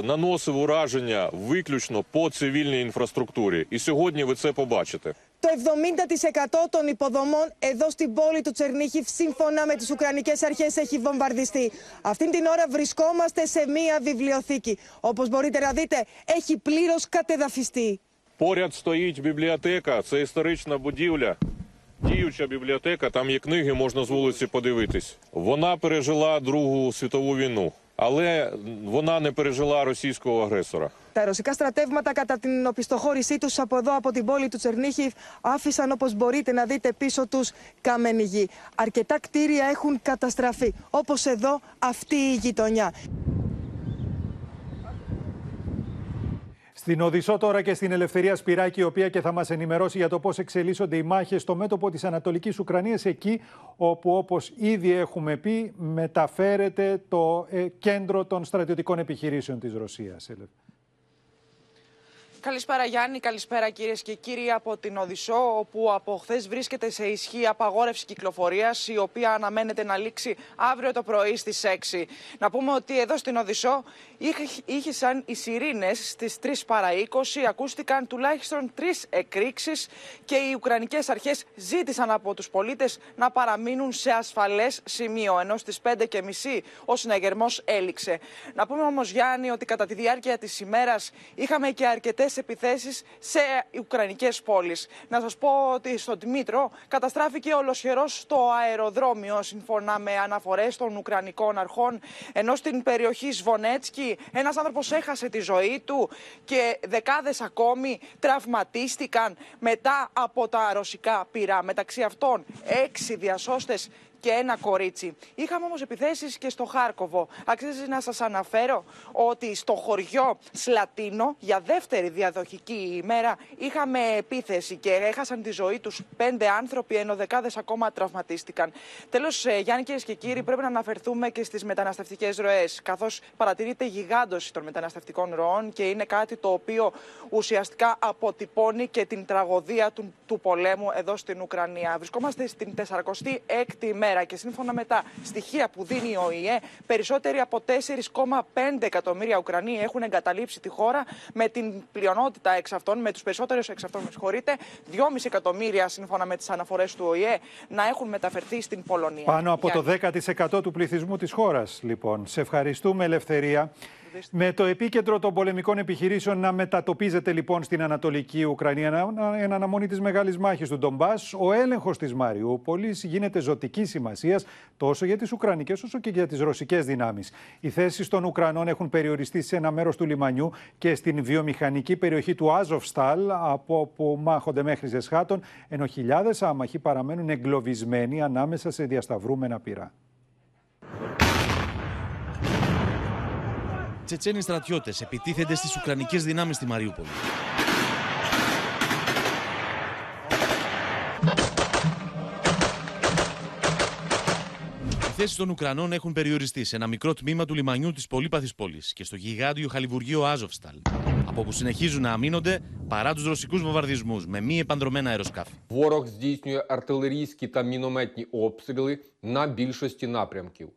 наносив ураження виключно по цивільній інфраструктурі. І сьогодні ви це побачите. Το 70% των υποδομών εδώ στην πόλη του Τσερνίχιβ, σύμφωνα με τις Ουκρανικές αρχές, έχει βομβαρδιστεί. Αυτή την ώρα βρισκόμαστε σε μία βιβλιοθήκη. Όπως μπορείτε να δείτε, έχει πλήρως κατεδαφιστεί. Поряд стоїть бібліотека, це історична будівля. Діюча бібліотека, там є книги, можна з вулиці подивитись. Вона пережила Другу світову війну, але вона не пережила російського агресора. Τα ρωσικά στρατεύματα κατά την οπισθοχώρησή τους από εδώ από την πόλη του Τσερνίχιβ άφησαν όπως μπορείτε να δείτε πίσω τους καμένη γη. Αρκετά κτίρια έχουν καταστραφεί, όπως εδώ αυτή η γειτονιά. Στην Οδυσσό τώρα και στην Ελευθερία Σπυράκη, η οποία και θα μας ενημερώσει για το πώς εξελίσσονται οι μάχες στο μέτωπο της Ανατολικής Ουκρανίας, εκεί όπου όπως ήδη έχουμε πει μεταφέρεται το ε, κέντρο των στρατιωτικών επιχειρήσεων της Ρωσίας. Καλησπέρα Γιάννη, καλησπέρα κυρίες και κύριοι από την Οδυσσό, όπου από χθες βρίσκεται σε ισχύ απαγόρευση κυκλοφορίας, η οποία αναμένεται να λήξει αύριο το πρωί στις 6. Να πούμε ότι εδώ στην Οδυσσό ήχησαν οι σιρήνες στις 3 παρα 20, ακούστηκαν τουλάχιστον τρεις εκρήξεις και οι Ουκρανικές αρχές ζήτησαν από τους πολίτες να παραμείνουν σε ασφαλές σημείο, ενώ στις 5.30 ο συναγερμός έληξε. Να πούμε όμως Γιάννη ότι κατά τη διάρκεια της ημέρας είχαμε και αρκετές επιθέσεις σε ουκρανικές πόλεις. Να σας πω ότι στο Δημήτρο καταστράφηκε ολοσχερός το αεροδρόμιο σύμφωνα με αναφορές των ουκρανικών αρχών ενώ στην περιοχή Σβονέτσκι ένας άνθρωπος έχασε τη ζωή του και δεκάδες ακόμη τραυματίστηκαν μετά από τα ρωσικά πυρά. Μεταξύ αυτών έξι διασώστες και ένα κορίτσι. Είχαμε όμως επιθέσεις και στο Χάρκοβο. Αξίζει να σας αναφέρω ότι στο χωριό Σλατίνο για δεύτερη διαδοχική ημέρα είχαμε επίθεση και έχασαν τη ζωή τους πέντε άνθρωποι, ενώ δεκάδες ακόμα τραυματίστηκαν. Τέλος, Γιάννη, κυρίες και κύριοι, πρέπει να αναφερθούμε και στις μεταναστευτικές ροές. Καθώς παρατηρείται γιγάντωση των μεταναστευτικών ροών και είναι κάτι το οποίο ουσιαστικά αποτυπώνει και την τραγωδία του, του πολέμου εδώ στην Ουκρανία. Βρισκόμαστε στην 46η ημέρα και σύμφωνα με τα στοιχεία που δίνει ο ΙΕ, περισσότεροι από 4,5 εκατομμύρια Ουκρανοί έχουν εγκαταλείψει τη χώρα, με την πλειονότητα εξ αυτών, με τους περισσότερους εξ αυτών, με συγχωρείτε, 2,5 εκατομμύρια σύμφωνα με τις αναφορές του ΟΗΕ να έχουν μεταφερθεί στην Πολωνία. Πάνω από το 10% του πληθυσμού της χώρας, λοιπόν. Σε ευχαριστούμε, Ελευθερία. Με το επίκεντρο των πολεμικών επιχειρήσεων να μετατοπίζεται λοιπόν στην Ανατολική Ουκρανία εν αναμονή της μεγάλης μάχης του Ντομπάς, ο έλεγχος της Μαριούπολης γίνεται ζωτικής σημασίας τόσο για τις Ουκρανικές όσο και για τις ρωσικές δυνάμεις. Οι θέσεις των Ουκρανών έχουν περιοριστεί σε ένα μέρος του λιμανιού και στην βιομηχανική περιοχή του Άζοφστάλ, από όπου μάχονται μέχρι Ζεσχάτων, ενώ χιλιάδες άμαχοι παραμένουν εγκλωβισμένοι ανάμεσα σε διασταυρούμενα πυρά. Τσετσένοι στρατιώτες επιτίθενται στις Ουκρανικές δυνάμεις στη Μαριούπολη. Οι θέσει των Ουκρανών έχουν περιοριστεί σε ένα μικρό τμήμα του λιμανιού τη πολύπαθη πόλη και στο γιγάντιο χαλιβουργείο Άζοφσταλ, από όπου συνεχίζουν να αμήνονται παρά του ρωσικού βομβαρδισμού με μη επανδρομένα αεροσκάφη. Ворог здійснює артилерійські та мінометні обстріли на більшості напрямків.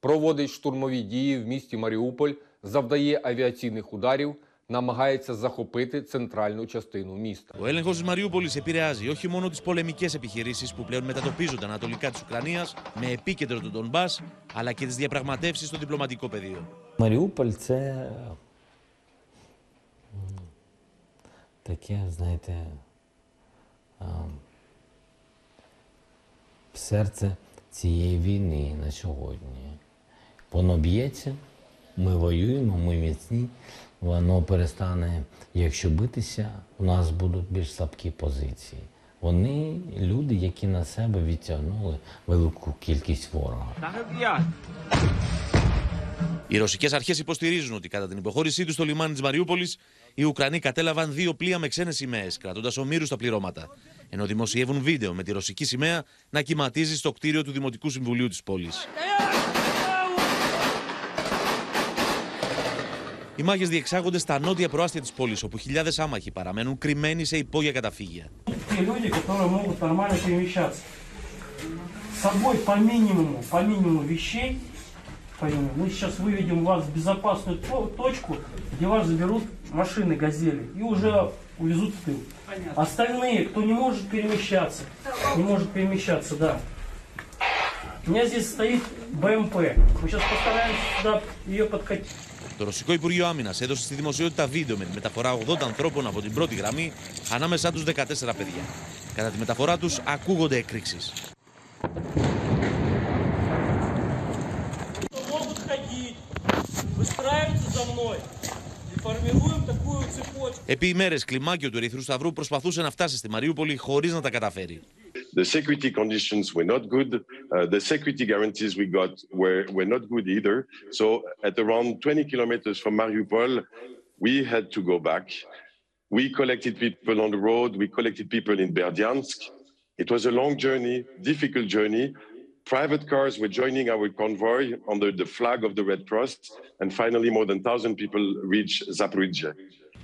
Проводить штурмові дії в місті Маріуполь, завдає авіаційних ударів, намагається захопити центральну частину міста. Ο έλεγχο τη Μαριούπολη επηρεάζει όχι μόνο τι πολεμικέ επιχειρήσει που πλέον μετατοπίζονται ανατολικά τη Ουκρανία με επίκεντρο τον Ντομπά, αλλά και τι διαπραγματεύσει στο διπλωματικό πεδίο. Маріуполь це м, таке, знаєте, а, серце цієї війни на сьогодні. Воно б'ється, ми воюємо, ми міцні, воно перестане, якщо битися, у нас будуть більш слабкі позиції. Вони люди, які на себе відтягнули велику кількість ворога. Οι ρωσικέ αρχέ υποστηρίζουν ότι κατά την υποχώρησή του στο λιμάνι τη Μαριούπολη, οι Ουκρανοί κατέλαβαν δύο πλοία με ξένε σημαίε, κρατώντα ομήρου στα πληρώματα. Ενώ δημοσιεύουν βίντεο με τη ρωσική σημαία να κυματίζει στο κτίριο του Δημοτικού Συμβουλίου τη πόλη. Οι μάχε διεξάγονται στα νότια προάστια τη πόλη, όπου χιλιάδε άμαχοι παραμένουν κρυμμένοι σε υπόγεια καταφύγια. Те люди, которые могут нормально перемещаться. С собой по минимуму, по минимуму вещей, по минимуму, мы сейчас выведем вас в безопасную то- точку, где вас заберут машины «Газели» и уже увезут в тыл. Остальные, кто не может перемещаться, не может перемещаться, да. У меня здесь стоит БМП. Мы сейчас постараемся сюда ее подкатить. Το Ρωσικό Υπουργείο Άμυνα έδωσε στη δημοσιότητα βίντεο με τη μεταφορά 80 ανθρώπων από την πρώτη γραμμή, ανάμεσά του 14 παιδιά. Κατά τη μεταφορά του ακούγονται εκρήξει. могут ходить, выстраиваться за мной Επί ημέρε, κλιμάκιο του Ερυθρού Σταυρού προσπαθούσε να φτάσει στη Μαριούπολη χωρί να τα καταφέρει. The security conditions were not good. Uh, the security guarantees we got were, were not good either. So, at around 20 kilometers from Mariupol, we had to go back. We collected people on the road, we collected people in Berdyansk. It was a long journey, difficult journey, Private cars were joining our convoy under the flag of the Red Cross. And finally, more than 1,000 people reached Zaporizhia.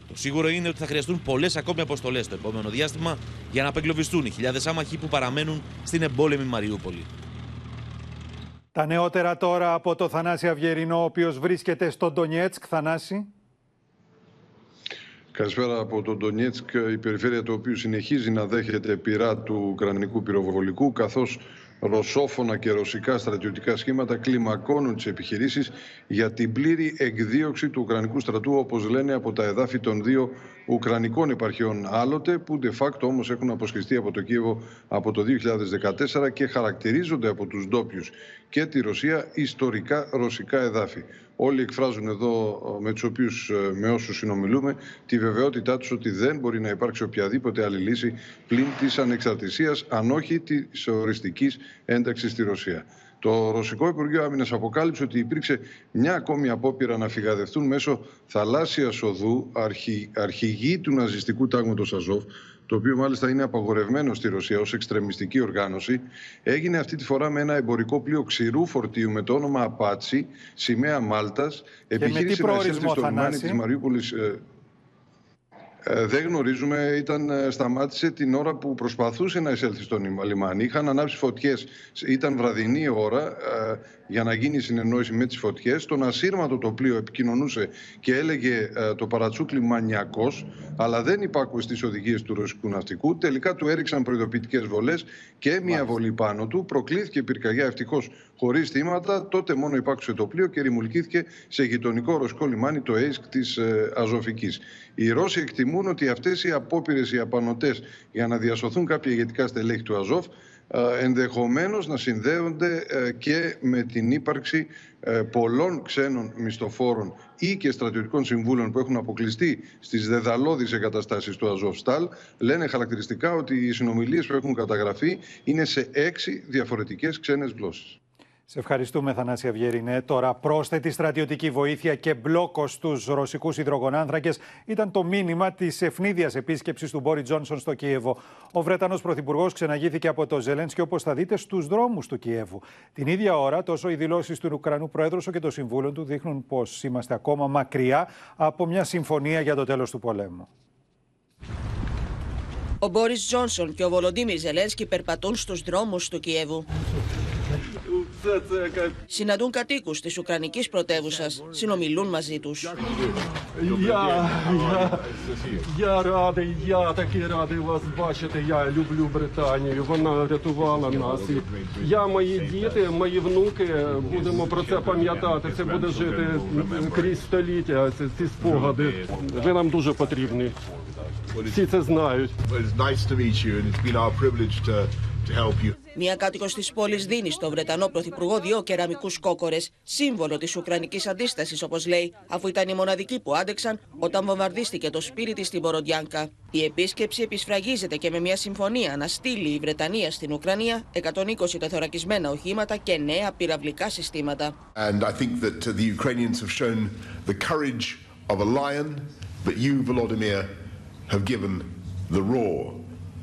Το σίγουρο είναι ότι θα χρειαστούν πολλές ακόμη αποστολές το επόμενο διάστημα για να απεγκλωβιστούν οι χιλιάδες άμαχοι που παραμένουν στην εμπόλεμη Μαριούπολη. Τα νεότερα τώρα από το Θανάση Αυγερινό, ο οποίος βρίσκεται στο Ντονιέτσκ. Θανάση. Καλησπέρα από τον Ντονιέτσκ, η περιφέρεια του οποίου συνεχίζει να δέχεται πειρά του ουκρανικού πυροβολικού, καθώς ρωσόφωνα και ρωσικά στρατιωτικά σχήματα κλιμακώνουν τις επιχειρήσεις για την πλήρη εκδίωξη του Ουκρανικού στρατού, όπως λένε από τα εδάφη των δύο Ουκρανικών επαρχιών άλλοτε, που de facto όμως έχουν αποσχιστεί από το Κίεβο από το 2014 και χαρακτηρίζονται από τους ντόπιους και τη Ρωσία ιστορικά ρωσικά εδάφη. Όλοι εκφράζουν εδώ με τους οποίους, με όσους συνομιλούμε, τη βεβαιότητά τους ότι δεν μπορεί να υπάρξει οποιαδήποτε άλλη λύση πλην της ανεξαρτησίας, αν όχι της οριστικής ένταξης στη Ρωσία. Το Ρωσικό Υπουργείο Άμυνας αποκάλυψε ότι υπήρξε μια ακόμη απόπειρα να φυγαδευτούν μέσω θαλάσσιας οδού αρχι, αρχηγοί του ναζιστικού τάγματος Αζόφ, το οποίο μάλιστα είναι απαγορευμένο στη Ρωσία ως εξτρεμιστική οργάνωση, έγινε αυτή τη φορά με ένα εμπορικό πλοίο ξηρού φορτίου με το όνομα Απάτσι, σημαία Μάλτας, επιχείρηση να εισέλθει στο λιμάνι της Μαριούπολης ε, ε, δεν γνωρίζουμε, ήταν, ε, σταμάτησε την ώρα που προσπαθούσε να εισέλθει στο λιμάνι. Είχαν ανάψει φωτιές, ήταν βραδινή ώρα ε, για να γίνει η συνεννόηση με τις φωτιές. Τον ασύρματο το πλοίο επικοινωνούσε και έλεγε ε, το παρατσούκλι μανιακός, αλλά δεν υπάκουε στις οδηγίες του ρωσικού ναυτικού. Τελικά του έριξαν προειδοποιητικές βολές και μια βολή πάνω του. Προκλήθηκε πυρκαγιά ευτυχώς χωρίς θύματα. Τότε μόνο υπάκουσε το πλοίο και ρημουλκήθηκε σε γειτονικό ρωσικό λιμάνι το ΕΙΣΚ της ε, Αζωφικής. Οι Ρώσοι εκτιμούν ότι αυτές οι απόπειρες, οι απανοτές για να διασωθούν κάποια ηγετικά στελέχη του Αζόφ ενδεχομένως να συνδέονται και με την ύπαρξη πολλών ξένων μισθοφόρων ή και στρατιωτικών συμβούλων που έχουν αποκλειστεί στις δεδαλώδεις εγκαταστάσεις του Αζόφ Στάλ. Λένε χαρακτηριστικά ότι οι συνομιλίες που έχουν καταγραφεί είναι σε έξι διαφορετικές ξένες γλώσσες. Σε ευχαριστούμε, Θανάση Αυγερινέ. Τώρα, πρόσθετη στρατιωτική βοήθεια και μπλόκο στους ρωσικούς υδρογονάνθρακες ήταν το μήνυμα της ευνίδιας επίσκεψης του Μπόρι Τζόνσον στο Κίεβο. Ο Βρετανός Πρωθυπουργός ξεναγήθηκε από το Ζελένσκι, όπως θα δείτε, στους δρόμους του Κιέβου. Την ίδια ώρα, τόσο οι δηλώσεις του Ουκρανού Πρόεδρου όσο και των Συμβούλων του δείχνουν πως είμαστε ακόμα μακριά από μια συμφωνία για το τέλος του πολέμου. Ο Μπόρις Τζόνσον και ο Βολοντίμιρ Ζελένσκι περπατούν στους δρόμους του Κιέβου. Συναντούν κατοίκου τη Ουκρανική πρωτεύουσα. Συνομιλούν μαζί του. Я, я, я радий, я такий радий вас бачити. Я люблю Британію. Вона врятувала нас. І я, мої діти, мої внуки будемо про це пам'ятати. Це буде жити крізь століття. Ці, ці спогади. Ви нам дуже потрібні. Всі це знають. It's nice to meet you, and it's been our privilege to, to help you. Μία κάτοικος της πόλης δίνει στο Βρετανό Πρωθυπουργό δύο κεραμικούς κόκορες, σύμβολο της Ουκρανικής αντίστασης, όπως λέει, αφού ήταν οι μοναδικοί που άντεξαν όταν βομβαρδίστηκε το σπίτι της στην Ποροντιάνκα. Η επίσκεψη επισφραγίζεται και με μια συμφωνία να στείλει η Βρετανία στην Ουκρανία 120 τεθωρακισμένα οχήματα και νέα πυραυλικά συστήματα. And I think that uh, the Ukrainians have shown the courage of a lion, but you, Volodymyr, have given the roar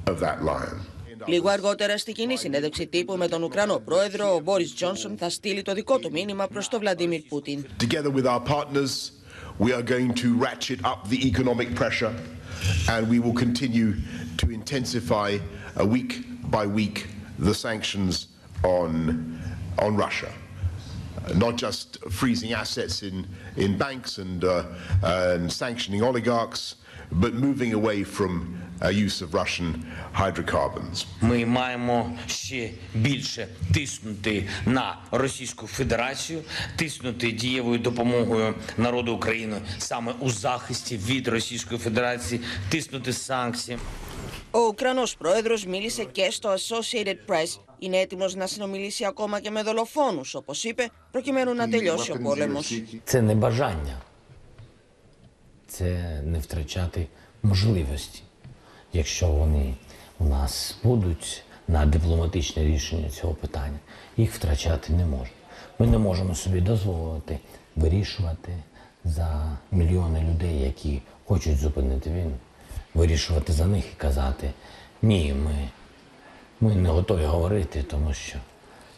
of that lion. Λίγο αργότερα στη κοινή συνέντευξη τύπου με τον Ουκρανό πρόεδρο, ο Μπόρις Τζόνσον θα στείλει το δικό του μήνυμα προς τον Βλαντίμιρ Πούτιν. Together with our partners, we are going to ratchet up the economic pressure and we will continue to intensify uh, week by week the sanctions on, on Russia. Uh, not just freezing assets in, in banks and, uh, and sanctioning oligarchs, but moving away from uh, use of Russian hydrocarbons. Ми маємо ще більше тиснути на Російську Федерацію, тиснути дієвою допомогою народу України саме у захисті від Російської Федерації, тиснути санкції. Ο Ουκρανός πρόεδρος μίλησε και στο Associated Press. Είναι έτοιμος να συνομιλήσει ακόμα και με δολοφόνους, όπως είπε, προκειμένου να τελειώσει ο πόλεμος. Це не бажання, це не втрачати можливості. Якщо вони у нас будуть на дипломатичне рішення цього питання, їх втрачати не можна. Ми не можемо собі дозволити вирішувати за мільйони людей, які хочуть зупинити війну, вирішувати за них і казати ні, ми, ми не готові говорити, тому що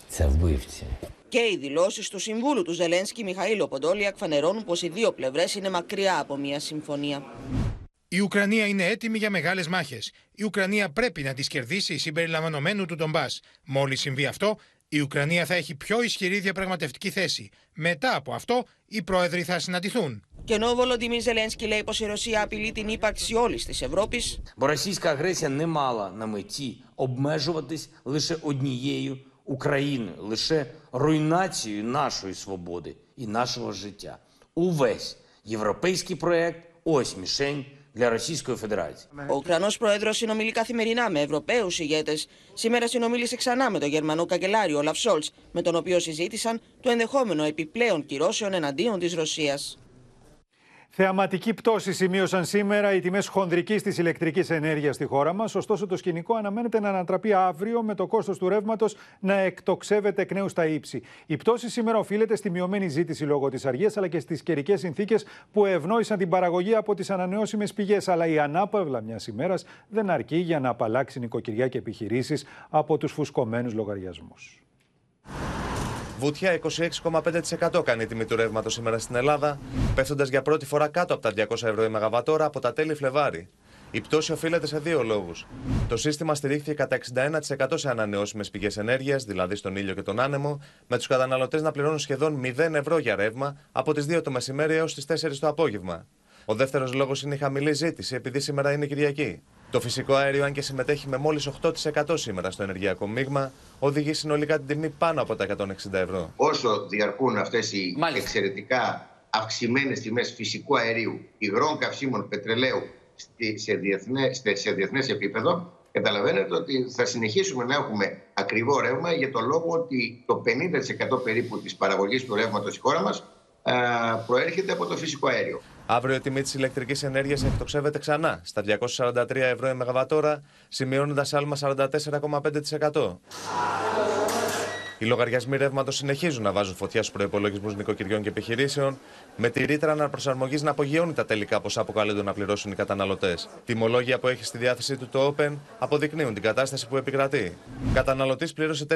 це вбивці. Και οι δηλώσει του συμβούλου του Ζελένσκι Μιχαήλο Ποντόλιακ φανερώνουν πω οι δύο πλευρέ είναι μακριά από μια συμφωνία. Η Ουκρανία είναι έτοιμη για μεγάλε μάχε. Η Ουκρανία πρέπει να τι κερδίσει συμπεριλαμβανομένου του Ντομπά. Μόλι συμβεί αυτό, η Ουκρανία θα έχει πιο ισχυρή διαπραγματευτική θέση. Μετά από αυτό, οι πρόεδροι θα συναντηθούν. Και ενώ ο Βολοντιμίρ Ζελένσκι λέει πω η Ρωσία απειλεί την ύπαρξη όλη τη Ευρώπη, Бо російська агресія не мала на меті обмежуватись лише однією Україною, лише руйнацією нашої свободи і нашого життя. Увесь європейський проект ось мішень для Російської Федерації. ο Ουκρανό πρόεδρο συνομιλεί καθημερινά με Ευρωπαίου ηγέτε. Σήμερα συνομίλησε ξανά με τον Γερμανό καγκελάριο Όλαφ Σόλτ, με τον οποίο συζήτησαν το ενδεχόμενο επιπλέον κυρώσεων εναντίον τη Ρωσία. Θεαματική πτώση σημείωσαν σήμερα οι τιμές χονδρικής της ηλεκτρικής ενέργειας στη χώρα μας. Ωστόσο, το σκηνικό αναμένεται να ανατραπεί αύριο με το κόστος του ρεύματος να εκτοξεύεται εκ νέου στα ύψη. Η πτώση σήμερα οφείλεται στη μειωμένη ζήτηση λόγω της αργίας αλλά και στις καιρικές συνθήκες που ευνόησαν την παραγωγή από τις ανανεώσιμες πηγές. Αλλά η ανάπαυλα μιας ημέρας δεν αρκεί για να απαλλάξει νοικοκυριά και επιχειρήσεις από τους φουσκωμένους λογαριασμούς. Βουτιά 26,5% κάνει η τιμή του ρεύματος σήμερα στην Ελλάδα, πέφτοντας για πρώτη φορά κάτω από τα 200 ευρώ η Μεγαβατόρα από τα τέλη Φλεβάρι. Η πτώση οφείλεται σε δύο λόγους. Το σύστημα στηρίχθηκε κατά 61% σε ανανεώσιμες πηγές ενέργειας, δηλαδή στον ήλιο και τον άνεμο, με τους καταναλωτές να πληρώνουν σχεδόν 0 ευρώ για ρεύμα από τις 2 το μεσημέρι έως τις 4 το απόγευμα. Ο δεύτερος λόγος είναι η χαμηλή ζήτηση, επειδή σήμερα είναι Κυριακή. Το φυσικό αέριο, αν και συμμετέχει με μόλις 8% σήμερα στο ενεργειακό μείγμα, οδηγεί συνολικά την τιμή πάνω από τα 160 ευρώ. όσο διαρκούν αυτές οι εξαιρετικά αυξημένες τιμές φυσικού αερίου, υγρών καυσίμων, πετρελαίου στη- σε διεθνές, στε- σε διεθνές επίπεδο, καταλαβαίνετε ότι θα συνεχίσουμε να έχουμε ακριβό ρεύμα για το λόγο ότι το 50% περίπου της παραγωγής του ρεύματος στη χώρα μας α, προέρχεται από το φυσικό αέριο. Αύριο η τιμή της ηλεκτρικής ενέργειας εκτοξεύεται ξανά στα 243 ευρώ η Μεγαβατόρα, σημειώνοντας άλμα 44,5%. Οι λογαριασμοί ρεύματος συνεχίζουν να βάζουν φωτιά στους προπολογισμού νοικοκυριών και επιχειρήσεων, με τη ρήτρα αναπροσαρμογής να απογειώνει τα τελικά ποσά που καλούνται να πληρώσουν οι καταναλωτές. Τιμολόγια που έχει στη διάθεσή του το Open αποδεικνύουν την κατάσταση που επικρατεί. Καταναλωτής πλήρωσε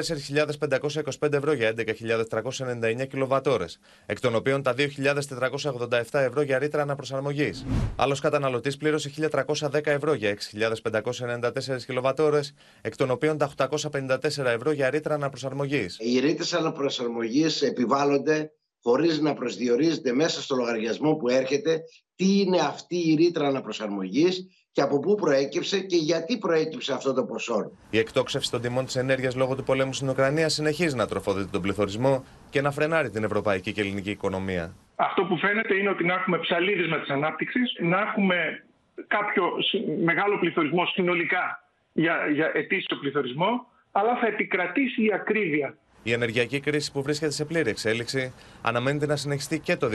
4.525 ευρώ για 11.399 κιλοβατόρες, εκ των οποίων τα 2.487 ευρώ για ρήτρα αναπροσαρμογής. Άλλος καταναλωτής πλήρωσε 1.310 ευρώ για 6.594 κιλοβατόρες, εκ των οποίων τα 854 ευρώ για ρήτρα αναπροσαρμογής. Οι ρήτρες αναπροσαρμογής επιβάλλονται χωρίς να προσδιορίζεται μέσα στο λογαριασμό που έρχεται τι είναι αυτή η ρήτρα αναπροσαρμογής και από πού προέκυψε και γιατί προέκυψε αυτό το ποσό. Η εκτόξευση των τιμών της ενέργειας λόγω του πολέμου στην Ουκρανία συνεχίζει να τροφοδοτεί τον πληθωρισμό και να φρενάρει την ευρωπαϊκή και ελληνική οικονομία. Αυτό που φαίνεται είναι ότι να έχουμε ψαλίδισμα της ανάπτυξης, να έχουμε κάποιο σ- μεγάλο πληθωρισμό συνολικά για, για ετήσιο πληθωρισμό, αλλά θα επικρατήσει η ακρίβεια. Η ενεργειακή κρίση που βρίσκεται σε πλήρη εξέλιξη αναμένεται να συνεχιστεί και το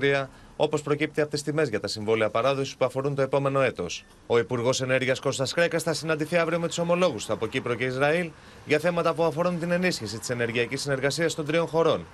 2023, όπως προκύπτει από τις τιμές για τα συμβόλαια παράδοσης που αφορούν το επόμενο έτος. Ο Υπουργός Ενέργειας Κώστας Κρέκας θα συναντηθεί αύριο με τους ομολόγους του από Κύπρο και Ισραήλ για θέματα που αφορούν την ενίσχυση της ενεργειακής συνεργασίας των τριών χωρών.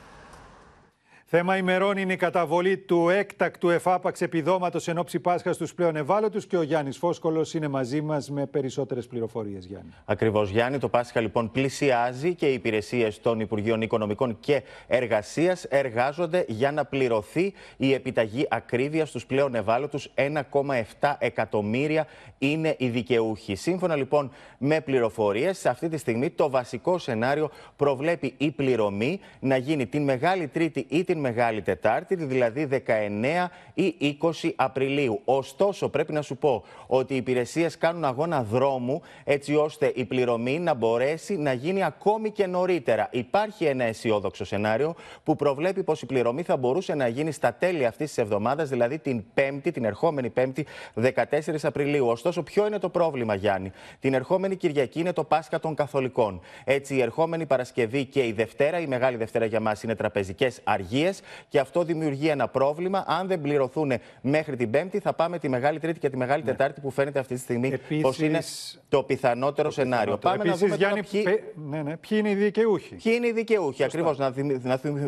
Θέμα ημερών είναι η καταβολή του έκτακτου εφάπαξ επιδόματος εν ώψη Πάσχας στους πλέον ευάλωτους και ο Γιάννης Φόσκολος είναι μαζί μας με περισσότερες πληροφορίες. Γιάννη. Ακριβώς, Γιάννη. Το Πάσχα λοιπόν πλησιάζει και οι υπηρεσίες των Υπουργείων Οικονομικών και Εργασίας εργάζονται για να πληρωθεί η επιταγή ακρίβειας στους πλέον ευάλωτους. 1,7 εκατομμύρια είναι οι δικαιούχοι. Σύμφωνα λοιπόν με πληροφορίες, σε αυτή τη στιγμή το βασικό σενάριο προβλέπει η πληρωμή να γίνει την Μεγάλη Τρίτη ή την Μεγάλη Τετάρτη, δηλαδή 19 ή 20 Απριλίου. Ωστόσο, πρέπει να σου πω ότι οι υπηρεσίες κάνουν αγώνα δρόμου έτσι ώστε η πληρωμή να μπορέσει να γίνει ακόμη και νωρίτερα. Υπάρχει ένα αισιόδοξο σενάριο που προβλέπει πως η πληρωμή θα μπορούσε να γίνει στα τέλη αυτής της εβδομάδας, δηλαδή την Πέμπτη, την ερχόμενη Πέμπτη, 14 Απριλίου. Ωστόσο, ποιο είναι το πρόβλημα, Γιάννη; Την ερχόμενη Κυριακή είναι το Πάσχα των Καθολικών. Έτσι, η ερχόμενη Παρασκευή και η Δευτέρα, η Μεγάλη Δευτέρα για μας είναι τραπεζικές αργίες και αυτό δημιουργεί ένα πρόβλημα. Αν δεν πληρωθούν μέχρι την Πέμπτη, θα πάμε τη Μεγάλη Τρίτη και τη Μεγάλη ναι. Τετάρτη που φαίνεται αυτή τη στιγμή Επίσης... πω είναι το πιθανότερο το σενάριο. Πάμε Επίσης, να δούμε Γιάννη, ποιοι... Ναι, ναι. ποιοι είναι οι δικαιούχοι. Ποιοι είναι οι δικαιούχοι, ακριβώς. Να, θυμ...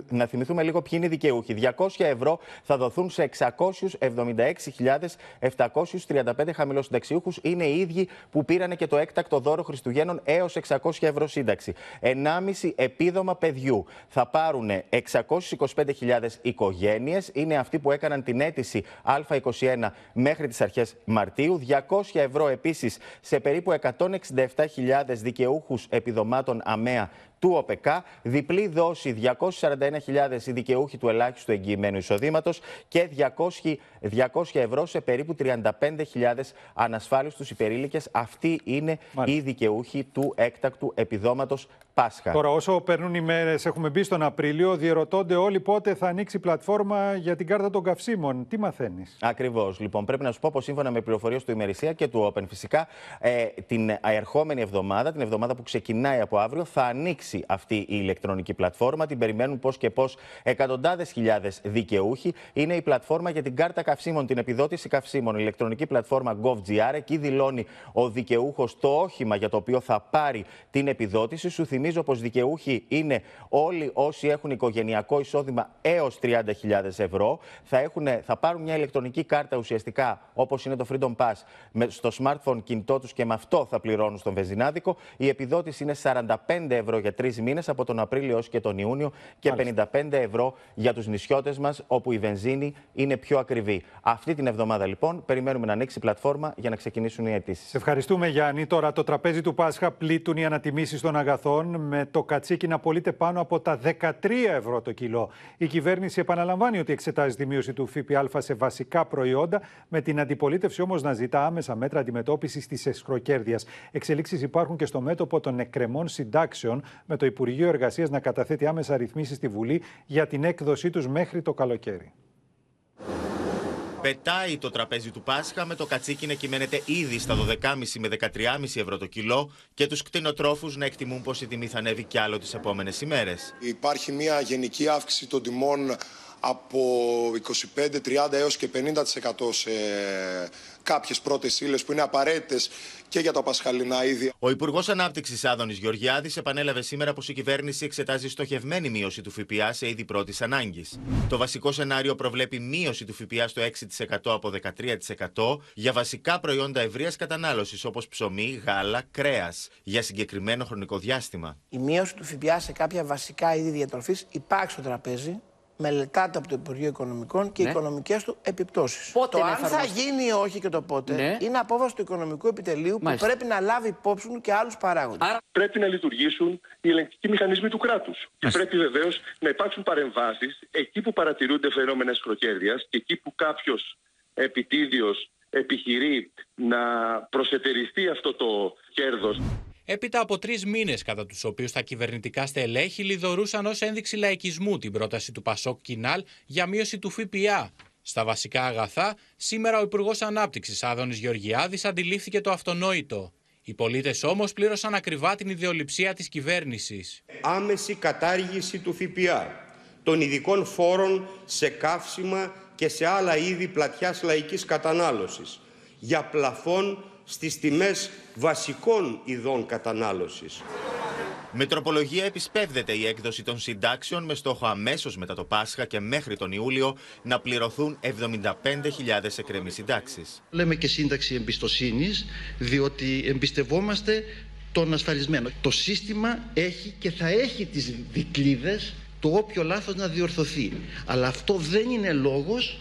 να θυμηθούμε λίγο ποιοι είναι οι δικαιούχοι. 200 ευρώ θα δοθούν σε 676.735 χαμηλοσυνταξιούχους. Είναι οι ίδιοι που πήραν και το έκτακτο δώρο Χριστουγέννων έως 600 ευρώ σύνταξη. 1,5 επίδομα παιδιού θα πάρουν 625 5.000 οικογένειες. Είναι αυτοί που έκαναν την αίτηση Α21 μέχρι τις αρχές Μαρτίου. 200 ευρώ επίσης σε περίπου 167.000 δικαιούχους επιδομάτων ΑΜΕΑ του ΟΠΕΚΑ, διπλή δόση 241.000 δικαιούχοι του ελάχιστου εγγυημένου εισοδήματος και 200, 200 ευρώ σε περίπου 35.000 ανασφάλιστους υπερήλικες. Αυτοί είναι Μάλιστα. οι δικαιούχοι του έκτακτου επιδόματος Πάσχα. Τώρα, όσο περνούν οι μέρες, έχουμε μπει στον Απρίλιο, διερωτώνται όλοι πότε θα ανοίξει η πλατφόρμα για την κάρτα των καυσίμων. Τι μαθαίνεις; Ακριβώς. Λοιπόν, πρέπει να σου πω πως σύμφωνα με πληροφορίες του ημερησία και του Open, φυσικά ε, την ερχόμενη εβδομάδα, την εβδομάδα που ξεκινάει από αύριο, θα ανοίξει αυτή η ηλεκτρονική πλατφόρμα. Την περιμένουν πώς και πώς εκατοντάδες χιλιάδες δικαιούχοι. Είναι η πλατφόρμα για την κάρτα καυσίμων, την επιδότηση καυσίμων, η ηλεκτρονική πλατφόρμα GovGR. Εκεί δηλώνει ο δικαιούχος το όχημα για το οποίο θα πάρει την επιδότηση. Σου θυμίζω πως δικαιούχοι είναι όλοι όσοι έχουν οικογενειακό εισόδημα έως 30.000 ευρώ. Θα, έχουν, θα πάρουν μια ηλεκτρονική κάρτα ουσιαστικά όπως είναι το Freedom Pass στο smartphone κινητό τους και με αυτό θα πληρώνουν στον βενζινάδικο. Η επιδότηση είναι 45 ευρώ για τρεις μήνες από τον Απρίλιο έως και τον Ιούνιο και Μάλιστα. 55 ευρώ για τους νησιώτες μας, όπου η βενζίνη είναι πιο ακριβή. Αυτή την εβδομάδα λοιπόν περιμένουμε να ανοίξει η πλατφόρμα για να ξεκινήσουν οι αιτήσεις. Ευχαριστούμε Γιάννη. Τώρα το τραπέζι του Πάσχα πλήττουν οι ανατιμήσεις των αγαθών με το κατσίκι να πωλείται πάνω από τα 13 ευρώ το κιλό. Η κυβέρνηση επαναλαμβάνει ότι εξετάζει τη μείωση του ΦΠΑ σε βασικά προϊόντα, με την αντιπολίτευση όμως να ζητά άμεσα μέτρα αντιμετώπισης της εσχροκέρδειας. Εξελίξεις υπάρχουν και στο μέτωπο των εκκρεμών συντάξεων, με το Υπουργείο Εργασίας να καταθέτει άμεσα ρυθμίσεις στη Βουλή για την έκδοσή τους μέχρι το καλοκαίρι. Πετάει το τραπέζι του Πάσχα με το κατσίκι να κυμαίνεται ήδη στα 12,5 με 13,5 ευρώ το κιλό και τους κτηνοτρόφους να εκτιμούν πως η τιμή θα ανέβει κι άλλο τις επόμενες ημέρες. Υπάρχει μια γενική αύξηση των τιμών από 25, 30 έως και 50% σε κάποιες πρώτες ύλες που είναι απαραίτητες και για τα πασχαλινά είδη. Ο Υπουργός Ανάπτυξης Άδωνης Γεωργιάδης επανέλαβε σήμερα πως η κυβέρνηση εξετάζει στοχευμένη μείωση του ΦΠΑ σε είδη πρώτης ανάγκης. Το βασικό σενάριο προβλέπει μείωση του ΦΠΑ στο 6% από 13% για βασικά προϊόντα ευρείας κατανάλωσης όπως ψωμί, γάλα, κρέας για συγκεκριμένο χρονικό διάστημα. Η μείωση του ΦΠΑ σε κάποια βασικά είδη διατροφής υπάρχει στο τραπέζι μελετάται από το Υπουργείο Οικονομικών και ναι. οι οικονομικές του επιπτώσεις. Το αν θα γίνει ή όχι και το πότε ναι. είναι απόφαση του Οικονομικού Επιτελείου που πρέπει να λάβει υπόψη και άλλους παράγοντες. Άρα... Πρέπει να λειτουργήσουν οι ελεγκτικοί μηχανισμοί του κράτους. Και πρέπει βεβαίως να υπάρξουν παρεμβάσεις εκεί που παρατηρούνται φαινόμενα σκροκέρδεια και εκεί που κάποιος επιτίδιος επιχειρεί να προσετεριστεί αυτό το κέρδος έπειτα από τρεις μήνες κατά τους οποίους τα κυβερνητικά στελέχη λιδωρούσαν ως ένδειξη λαϊκισμού την πρόταση του Πασόκ Κινάλ για μείωση του ΦΠΑ. Στα βασικά αγαθά, σήμερα ο Υπουργός Ανάπτυξης Άδωνης Γεωργιάδης αντιλήφθηκε το αυτονόητο. Οι πολίτες όμως πλήρωσαν ακριβά την ιδεολειψία της κυβέρνησης. Άμεση κατάργηση του ΦΠΑ, των ειδικών φόρων σε καύσιμα και σε άλλα είδη πλατιάς λαϊκής κατανάλωσης, για πλαφόν στις τιμές βασικών ειδών κατανάλωσης. Με τροπολογία επισπεύδεται η έκδοση των συντάξεων με στόχο αμέσως μετά το Πάσχα και μέχρι τον Ιούλιο να πληρωθούν 75.000 εκκρεμείς συντάξεις. Λέμε και σύνταξη εμπιστοσύνης, διότι εμπιστευόμαστε τον ασφαλισμένο. Το σύστημα έχει και θα έχει τις δικλίδες το όποιο λάθος να διορθωθεί. Αλλά αυτό δεν είναι λόγος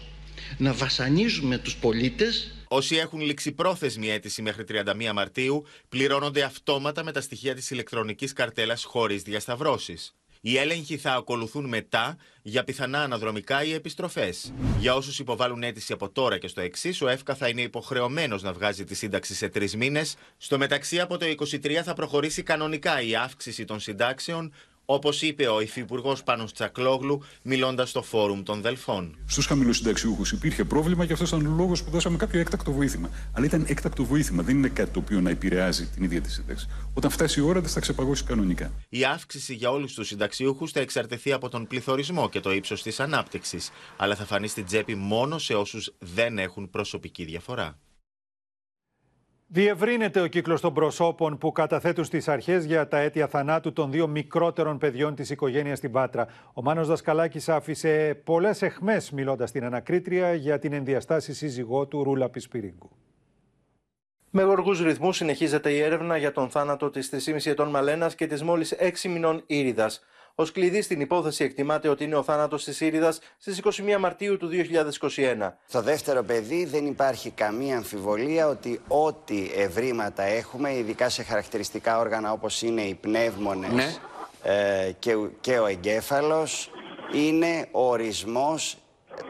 να βασανίζουμε τους πολίτες Όσοι έχουν λήξει πρόθεσμη αίτηση μέχρι 31 Μαρτίου πληρώνονται αυτόματα με τα στοιχεία της ηλεκτρονικής καρτέλας χωρίς διασταυρώσεις. Οι έλεγχοι θα ακολουθούν μετά για πιθανά αναδρομικά ή επιστροφές. Για όσους υποβάλουν αίτηση από τώρα και στο εξής, ο ΕΦΚΑ θα είναι υποχρεωμένος να βγάζει τη σύνταξη σε τρεις μήνες. Στο μεταξύ, από το 23 θα προχωρήσει κανονικά η αύξηση των συντάξεων Όπως είπε ο Υφυπουργός Πάνος Τσακλόγλου, μιλώντας στο Φόρουμ των Δελφών. Στους χαμηλοσυνταξιούχου υπήρχε πρόβλημα και αυτός ήταν ο λόγος που δώσαμε κάποιο έκτακτο βοήθημα. Αλλά ήταν έκτακτο βοήθημα, δεν είναι κάτι το οποίο να επηρεάζει την ίδια τη σύνταξη. Όταν φτάσει η ώρα, δεν θα ξεπαγώσει κανονικά. Η αύξηση για όλους τους συνταξιούχους θα εξαρτηθεί από τον πληθωρισμό και το ύψος της ανάπτυξης, αλλά θα φανεί στην τσέπη μόνο σε όσους δεν έχουν προσωπική διαφορά. Διευρύνεται ο κύκλος των προσώπων που καταθέτουν στις αρχές για τα αίτια θανάτου των δύο μικρότερων παιδιών της οικογένειας στην Πάτρα. Ο Μάνος Δασκαλάκης άφησε πολλές εχμές μιλώντας στην ανακρίτρια για την ενδιαστάση σύζυγό του Ρούλα Πισπυρίγκου. Με γοργούς ρυθμούς συνεχίζεται η έρευνα για τον θάνατο της 3,5 ετών Μαλένας και της μόλις 6 μηνών Ήριδας. Ω κλειδί στην υπόθεση εκτιμάται ότι είναι ο θάνατος της Ήριδας στις 21 Μαρτίου του 2021. Στο δεύτερο παιδί δεν υπάρχει καμία αμφιβολία ότι ό,τι ευρήματα έχουμε, ειδικά σε χαρακτηριστικά όργανα όπως είναι οι πνεύμονες ναι. ε, και, και ο εγκέφαλος, είναι ο ορισμός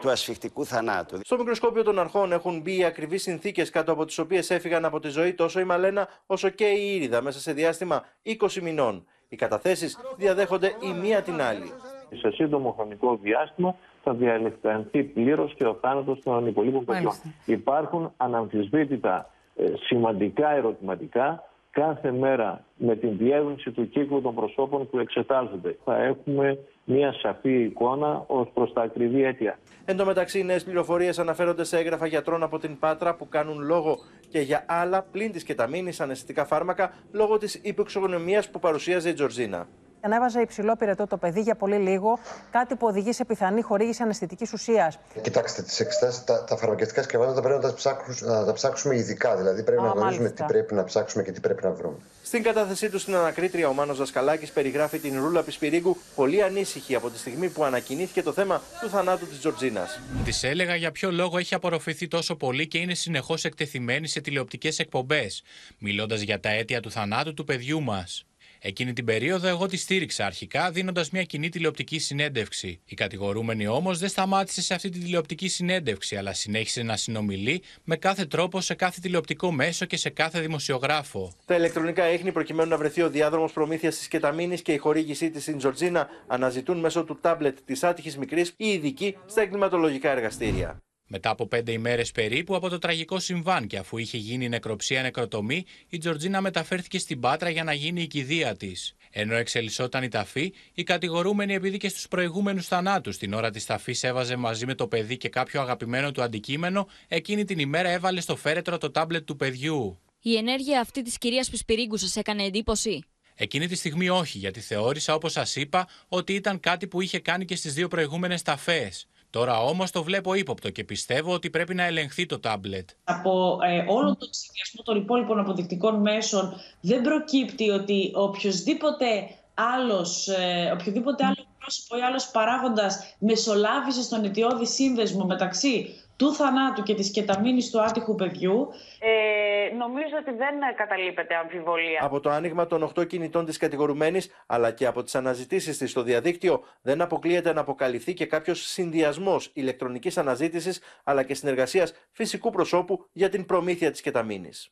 του ασφιχτικού θανάτου. Στο μικροσκόπιο των αρχών έχουν μπει οι ακριβείς συνθήκες κάτω από τις οποίες έφυγαν από τη ζωή τόσο η Μαλένα όσο και η Ήριδα μέσα σε διάστημα 20 μηνών. Οι καταθέσεις διαδέχονται η μία την άλλη. Σε σύντομο χρονικό διάστημα θα διαλευκανθεί πλήρως και ο θάνατος των υπολείπων παιδιών. Υπάρχουν αναμφισβήτητα ε, σημαντικά ερωτηματικά κάθε μέρα με την διεύρυνση του κύκλου των προσώπων που εξετάζονται. Θα έχουμε μια σαφή εικόνα ως προς τα ακριβή αίτια. Εν τω μεταξύ, νέες πληροφορίες αναφέρονται σε έγγραφα γιατρών από την Πάτρα που κάνουν λόγο και για άλλα πλην της κεταμίνης αναισθητικά φάρμακα λόγω της υποεξογονομία που παρουσίαζε η Τζορζίνα ανέβαζε υψηλό πυρετό το παιδί για πολύ λίγο, κάτι που οδηγεί σε πιθανή χορήγηση αναισθητικής ουσίας. Κοιτάξτε, τις εξετάσεις, τα, τα φαρμακευτικά σκευάσματα πρέπει να τα, ψάξουμε, να τα ψάξουμε ειδικά. Δηλαδή πρέπει Α, να γνωρίζουμε τι πρέπει να ψάξουμε και τι πρέπει να βρούμε. Στην κατάθεσή του στην ανακρίτρια, ο Μάνος Δασκαλάκης περιγράφει την Ρούλα Πισπυρίγκου πολύ ανήσυχη από τη στιγμή που ανακοινήθηκε το θέμα του θανάτου της Τζορτζίνας. Της έλεγα για ποιο λόγο έχει απορροφηθεί τόσο πολύ και είναι συνεχώς εκτεθειμένη σε τηλεοπτικές εκπομπές, μιλώντας για τα αίτια του θανάτου του παιδιού μας. Εκείνη την περίοδο εγώ τη στήριξα αρχικά δίνοντας μια κοινή τηλεοπτική συνέντευξη. Η κατηγορούμενη όμως δεν σταμάτησε σε αυτή τη τηλεοπτική συνέντευξη, αλλά συνέχισε να συνομιλεί με κάθε τρόπο σε κάθε τηλεοπτικό μέσο και σε κάθε δημοσιογράφο. Τα ηλεκτρονικά ίχνη προκειμένου να βρεθεί ο διάδρομος προμήθειας της κεταμίνης και η χορήγησή της στην Τζορτζίνα αναζητούν μέσω του τάμπλετ της άτυχης μικρής ή ειδική στα εγκληματολογικά εργαστήρια. Μετά από πέντε ημέρες περίπου από το τραγικό συμβάν και αφού είχε γίνει νεκροψία νεκροτομή, η Τζορτζίνα μεταφέρθηκε στην Πάτρα για να γίνει η κηδεία της. Ενώ εξελισσόταν η ταφή, η κατηγορούμενη επειδή και στους προηγούμενους θανάτους την ώρα της ταφής έβαζε μαζί με το παιδί και κάποιο αγαπημένο του αντικείμενο, εκείνη την ημέρα έβαλε στο φέρετρο το τάμπλετ του παιδιού. Η ενέργεια αυτή της κυρίας Πισπυρίγκου σας έκανε εντύπωση; Εκείνη τη στιγμή όχι, γιατί θεώρησα, όπως σας είπα, ότι ήταν κάτι που είχε κάνει και στις δύο προηγούμενες ταφές. Τώρα όμως το βλέπω ύποπτο και πιστεύω ότι πρέπει να ελεγχθεί το τάμπλετ. Από ε, όλο τον συνδυασμό των υπόλοιπων αποδεικτικών μέσων δεν προκύπτει ότι οποιοδήποτε άλλος, ε, οποιοδήποτε άλλο πρόσωπο ή άλλος παράγοντας μεσολάβησε στον αιτιώδη σύνδεσμο μεταξύ του θανάτου και της κεταμίνης του άτυχου παιδιού. Ε, νομίζω ότι δεν καταλείπεται αμφιβολία. Από το άνοιγμα των 8 κινητών της κατηγορουμένης, αλλά και από τις αναζητήσεις της στο διαδίκτυο, δεν αποκλείεται να αποκαλυφθεί και κάποιος συνδυασμός ηλεκτρονικής αναζήτησης, αλλά και συνεργασίας φυσικού προσώπου για την προμήθεια της κεταμίνης.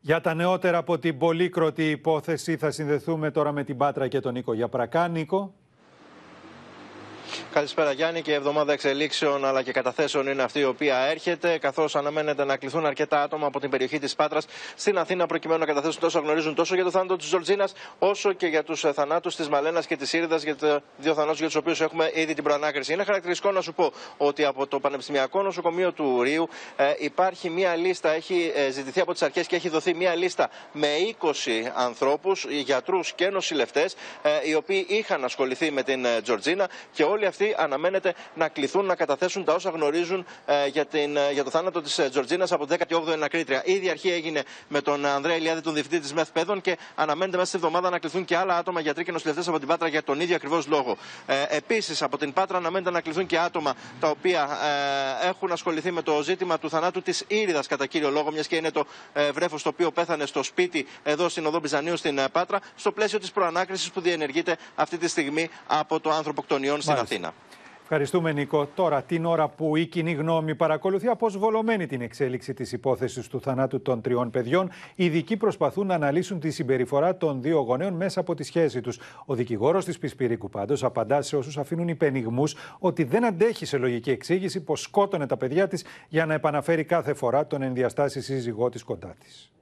Για τα νεότερα από την πολύκροτη υπόθεση θα συνδεθούμε τώρα με την Πάτρα και τον Νίκο Γιαπρακά. Νίκο. Καλησπέρα Γιάννη και η εβδομάδα εξελίξεων αλλά και καταθέσεων είναι αυτή η οποία έρχεται καθώς αναμένεται να κληθούν αρκετά άτομα από την περιοχή της Πάτρας στην Αθήνα προκειμένου να καταθέσουν τόσο γνωρίζουν τόσο για το θάνατο της Ζολτζίνα όσο και για τους θανάτους της Μαλένας και της Ήρδα για του δύο θανάτους για τους οποίους έχουμε ήδη την προανάκριση. Είναι χαρακτηριστικό να σου πω ότι από το Πανεπιστημιακό Νοσοκομείο του Ρίου ε, υπάρχει μία λίστα, έχει ε, ζητηθεί από τις αρχές και έχει δοθεί μία λίστα με 20 ανθρώπους, γιατρούς και νοσηλευτές, ε, οι οποίοι είχαν ασχοληθεί με την ε, Τζορτζίνα και όλοι αυτοί αναμένεται να κληθούν να καταθέσουν τα όσα γνωρίζουν ε, για, την, για το θάνατο της Τζορτζίνας από 18η Ανακρίτρια. Ήδη η αρχή έγινε με τον Ανδρέα Ηλιάδη, τον διευθυντή της ΜΕΘ Παιδών και αναμένεται μέσα στη εβδομάδα να κληθούν και άλλα άτομα γιατροί και νοσηλευτές από την Πάτρα για τον ίδιο ακριβώς λόγο. Ε, Επίσης από την Πάτρα αναμένεται να κληθούν και άτομα τα οποία ε, έχουν ασχοληθεί με το ζήτημα του θανάτου της Ήρυδα κατά κύριο λόγο, μιας και είναι το ε, βρέφος το οποίο πέθανε στο σπίτι εδώ στην οδό Μπιζανίου στην ε, Πάτρα, στο πλαίσιο της προανάκρισης που διενεργείται αυτή τη στιγμή από το άνθρωπο κτονιών στην Αθήνα. Ευχαριστούμε, Νίκο. Τώρα, την ώρα που η κοινή γνώμη παρακολουθεί αποσβολωμένη την εξέλιξη της υπόθεσης του θανάτου των τριών παιδιών, οι ειδικοί προσπαθούν να αναλύσουν τη συμπεριφορά των δύο γονέων μέσα από τη σχέση τους. Ο δικηγόρος της Πισπυρίκου, πάντως, απαντά σε όσους αφήνουν υπενιγμούς ότι δεν αντέχει σε λογική εξήγηση πως σκότωνε τα παιδιά της για να επαναφέρει κάθε φορά τον ενδιαστάσει σύζυγό της κοντά της.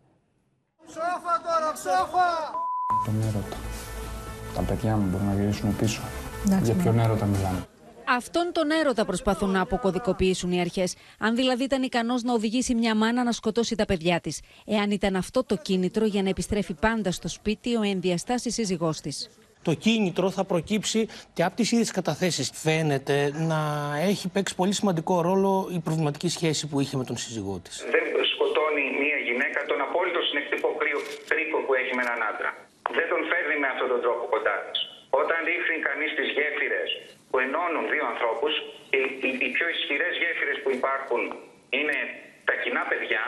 Ψόφα τώρα, ψόφα! Τον έρωτα. Τα παιδιά μου μπορούν να γυρίσουν πίσω. Για ποιον έρωτα μιλάμε; Αυτόν τον έρωτα προσπαθούν να αποκωδικοποιήσουν οι αρχές. Αν δηλαδή ήταν ικανός να οδηγήσει μια μάνα να σκοτώσει τα παιδιά της. Εάν ήταν αυτό το κίνητρο για να επιστρέφει πάντα στο σπίτι ο ενδιαστάσης σύζυγός της. Το κίνητρο θα προκύψει και από τις ίδιες καταθέσεις. Φαίνεται να έχει παίξει πολύ σημαντικό ρόλο η προβληματική σχέση που είχε με τον σύζυγό της. Δεν σκοτώνει μια γυναίκα τον απόλυτο συνεχτικό κρίκο που έχει με έναν άντρα. Δεν τον φέρνει με αυτόν τον τρόπο κοντά της. Όταν ρίχνει κανείς τις γέφυρες που ενώνουν δύο ανθρώπους, οι, οι, οι πιο ισχυρές γέφυρες που υπάρχουν είναι τα κοινά παιδιά,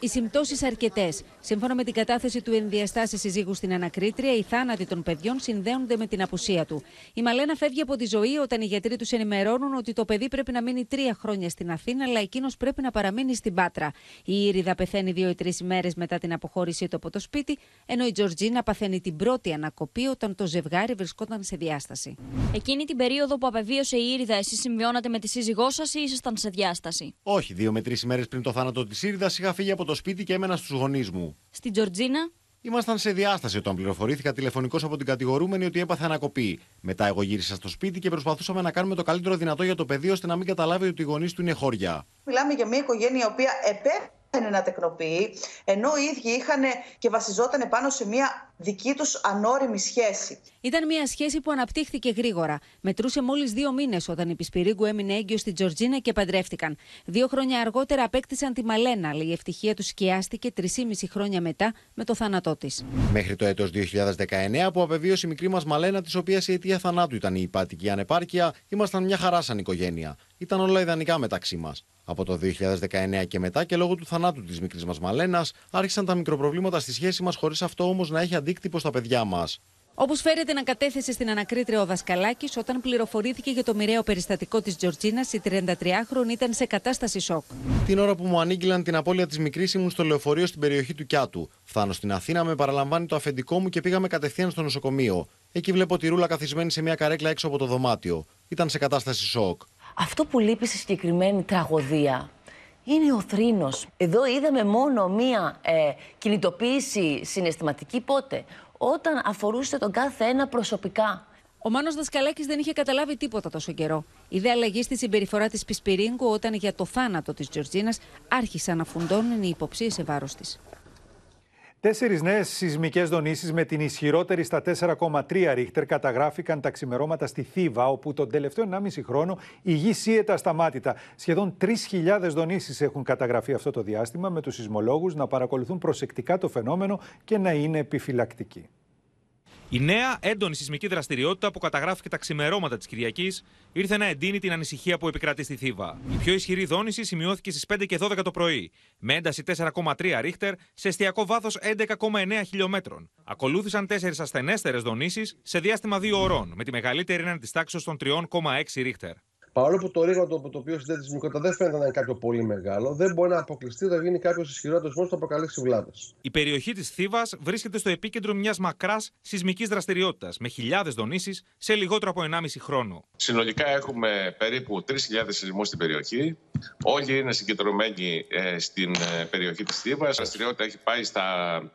οι συμπτώσεις αρκετές. Σύμφωνα με την κατάθεση του ενδιαστάση συζύγου στην ανακρίτρια, οι θάνατοι των παιδιών συνδέονται με την απουσία του. Η Μαλένα φεύγει από τη ζωή όταν οι γιατροί τους ενημερώνουν ότι το παιδί πρέπει να μείνει τρία χρόνια στην Αθήνα, αλλά εκείνος πρέπει να παραμείνει στην Πάτρα. Η Ήριδα πεθαίνει δύο ή τρεις ημέρες μετά την αποχώρησή του από το σπίτι, ενώ η Τζορτζίνα παθαίνει την πρώτη ανακοπή όταν το ζευγάρι βρισκόταν σε διάσταση. Εκείνη την περίοδο που απεβίωσε η Ήριδα, εσείς συμβιώνατε με τη σύζυγό σας ή ήσασταν σε διάσταση; Όχι, δύο με τρεις ημέρες πριν το θάνατο της Ήριδας είχα φύγει από το σπίτι και έμενα στους γονείς μου. Στην Τζορτζίνα; Ήμασταν σε διάσταση όταν πληροφορήθηκα τηλεφωνικώ από την κατηγορούμενη ότι έπαθε ανακοπή. Μετά εγώ γύρισα στο σπίτι και προσπαθούσαμε να κάνουμε το καλύτερο δυνατό για το παιδί ώστε να μην καταλάβει ότι οι γονείς του είναι χώρια. Μιλάμε για μια οικογένεια η οποία επέφερε να τεκνοποιεί, ενώ οι ίδιοι είχαν και βασιζόταν πάνω σε μια δική τους ανώριμη σχέση. Ήταν μια σχέση που αναπτύχθηκε γρήγορα. Μετρούσε μόλις δύο μήνες όταν η Πισπυρίγκου έμεινε έγκυος στην Τζορτζίνα και παντρεύτηκαν. Δύο χρόνια αργότερα απέκτησαν τη Μαλένα, αλλά η ευτυχία τους σκιάστηκε 3,5 χρόνια μετά με το θάνατό της. Μέχρι το έτος 2019 που απεβίωσε η μικρή μας Μαλένα, της οποίας η αιτία θανάτου ήταν η υπάτικη ανεπάρκεια, ήμασταν μια χαρά σαν οικογένεια. Ήταν όλα ιδανικά μεταξύ μας. Από το 2019 και μετά και λόγω του θανάτου της μικρής μας Μαλένας, άρχισαν τα μικροπροβλήματα στη σχέση μας, χωρίς αυτό όμως να έχει αντίκτυπο στα παιδιά μας. Όπως φέρεται να κατέθεσε στην ανακρίτρια ο Δασκαλάκης όταν πληροφορήθηκε για το μοιραίο περιστατικό της Τζορτζίνας, η 33χρονη ήταν σε κατάσταση σοκ. Την ώρα που μου ανήγγειλαν την απώλεια της μικρής ήμουν στο λεωφορείο στην περιοχή του Κιάτου. Φτάνω στην Αθήνα, με παραλαμβάνει το αφεντικό μου και πήγαμε κατευθείαν στο νοσοκομείο. Εκεί βλέπω τη ρούλα καθισμένη σε μια καρέκλα έξω από το δωμάτιο. Ήταν σε κατάσταση σοκ. Αυτό που λείπει στη συγκεκριμένη τραγωδία είναι ο θρήνος. Εδώ είδαμε μόνο μία ε, κινητοποίηση συναισθηματική πότε, όταν αφορούσε τον κάθε ένα προσωπικά. Ο Μάνος Δασκαλάκης δεν είχε καταλάβει τίποτα τόσο καιρό. Είδε αλλαγή στη συμπεριφορά της Πισπυρίγκου όταν για το θάνατο της Τζορτζίνας άρχισαν να φουντώνουν οι υποψίες σε βάρος της. Τέσσερις νέες σεισμικές δονήσεις με την ισχυρότερη στα 4,3 ρίχτερ καταγράφηκαν τα ξημερώματα στη Θήβα, όπου τον τελευταίο 1,5 χρόνο η γη σύεται ασταμάτητα. Σχεδόν 3.000 δονήσεις έχουν καταγραφεί αυτό το διάστημα, με τους σεισμολόγους να παρακολουθούν προσεκτικά το φαινόμενο και να είναι επιφυλακτικοί. Η νέα έντονη σεισμική δραστηριότητα που καταγράφηκε τα ξημερώματα της Κυριακής ήρθε να εντείνει την ανησυχία που επικρατεί στη Θήβα. Η πιο ισχυρή δόνηση σημειώθηκε στις 5 και 12 το πρωί, με ένταση 4,3 ρίχτερ σε εστιακό βάθος 11,9 χιλιόμετρων. Ακολούθησαν τέσσερις ασθενέστερες δονήσεις σε διάστημα δύο ωρών, με τη μεγαλύτερη να της τάξης των 3,6 ρίχτερ. Παρόλο που το ρήγμα το, το οποίο συνδέεται της μικρότητα δεν φαίνεται να είναι κάποιο πολύ μεγάλο, δεν μπορεί να αποκλειστεί ότι γίνει κάποιος ισχυρότερο σεισμό που θα προκαλέσει βλάβε. Η περιοχή της Θήβας βρίσκεται στο επίκεντρο μιας μακράς σεισμικής δραστηριότητας, με χιλιάδες δονήσεις σε λιγότερο από 1,5 χρόνο. Συνολικά έχουμε περίπου 3.000 σεισμούς στην περιοχή. Όλοι είναι συγκεντρωμένοι ε, στην ε, περιοχή της Θήβας. Η δραστηριότητα έχει πάει στα ε,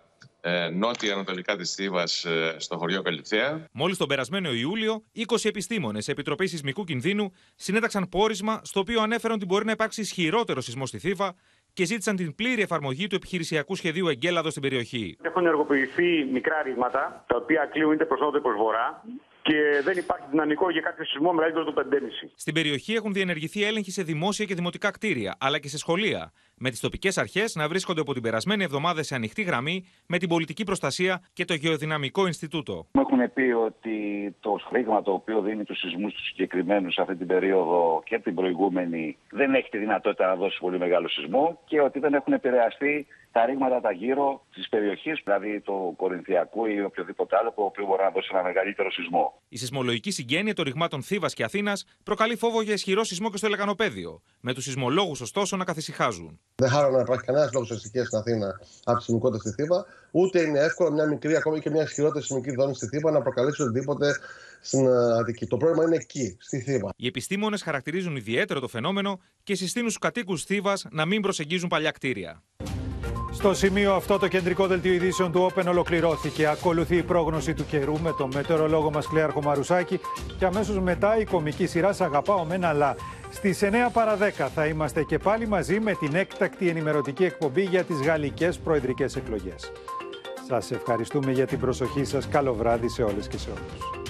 νότια-ανατολικά της Θήβα ε, στο χωριό Καλυθέα. Μόλις τον περασμένο Ιούλιο, 20 επιστήμονες Επιτροπής Σεισμικού Κινδύνου συνέταξαν πόρισμα στο οποίο ανέφεραν ότι μπορεί να υπάρξει ισχυρότερο σεισμό στη Θήβα και ζήτησαν την πλήρη εφαρμογή του επιχειρησιακού σχεδίου Εγκέλαδος στην περιοχή. Έχουν ενεργοποιηθεί μικρά ρήγματα, τα οποία κλείουν είτε προς νότο είτε προς βορρά και δεν υπάρχει δυναμικό για κάποιο σεισμό μεγαλύτερο του 5,5. Στην περιοχή έχουν διενεργηθεί έλεγχοι σε δημόσια και δημοτικά κτίρια, αλλά και σε σχολεία, με τις τοπικές αρχές να βρίσκονται από την περασμένη εβδομάδα σε ανοιχτή γραμμή με την πολιτική προστασία και το Γεωδυναμικό Ινστιτούτο. Μου έχουν πει ότι το σφρίγμα το οποίο δίνει τους σεισμούς τους συγκεκριμένους αυτή την περίοδο και την προηγούμενη δεν έχει τη δυνατότητα να δώσει πολύ μεγάλο σεισμό και ότι δεν έχουν επηρεαστεί τα ρήγματα τα γύρω της περιοχής, δηλαδή το Κορινθιακού ή οποιοδήποτε άλλο, που μπορεί να δώσει ένα μεγαλύτερο σεισμό. Η σεισμολογική συγγένεια των ρηγμάτων Θήβας και Αθήνας προκαλεί φόβο για ισχυρό σεισμό και στο Ελεγανοπέδιο, με τους σεισμολόγους ωστόσο να καθησυχάζουν. Δεν χαρώ να υπάρχει κανένας λόγος αστυχία στην Αθήνα από τη σεισμικότητα στη Θήβα, ούτε είναι εύκολο μια μικρή, ακόμη και μια ισχυρότερη σεισμική δόνη στη Θήβα να προκαλέσει οτιδήποτε στην Αττική. Το πρόβλημα είναι εκεί, στη Θήβα. Οι επιστήμονες χαρακτηρίζουν ιδιαίτερο το φαινόμενο και συστήνουν στους κατοίκους Θήβας να μην προσεγγίζουν παλιά κτίρια. Στο σημείο αυτό το κεντρικό δελτίο ειδήσεων του Open ολοκληρώθηκε. Ακολουθεί η πρόγνωση του καιρού με τον μετεωρολόγο μας Κλέαρχο Μαρουσάκη και αμέσως μετά η κομική σειρά «Σ' αγαπάω μεν αλλά». Στις 9 παρα 10 θα είμαστε και πάλι μαζί με την έκτακτη ενημερωτική εκπομπή για τις γαλλικές προεδρικές εκλογές. Σας ευχαριστούμε για την προσοχή σας. Καλό βράδυ σε όλες και σε όλους.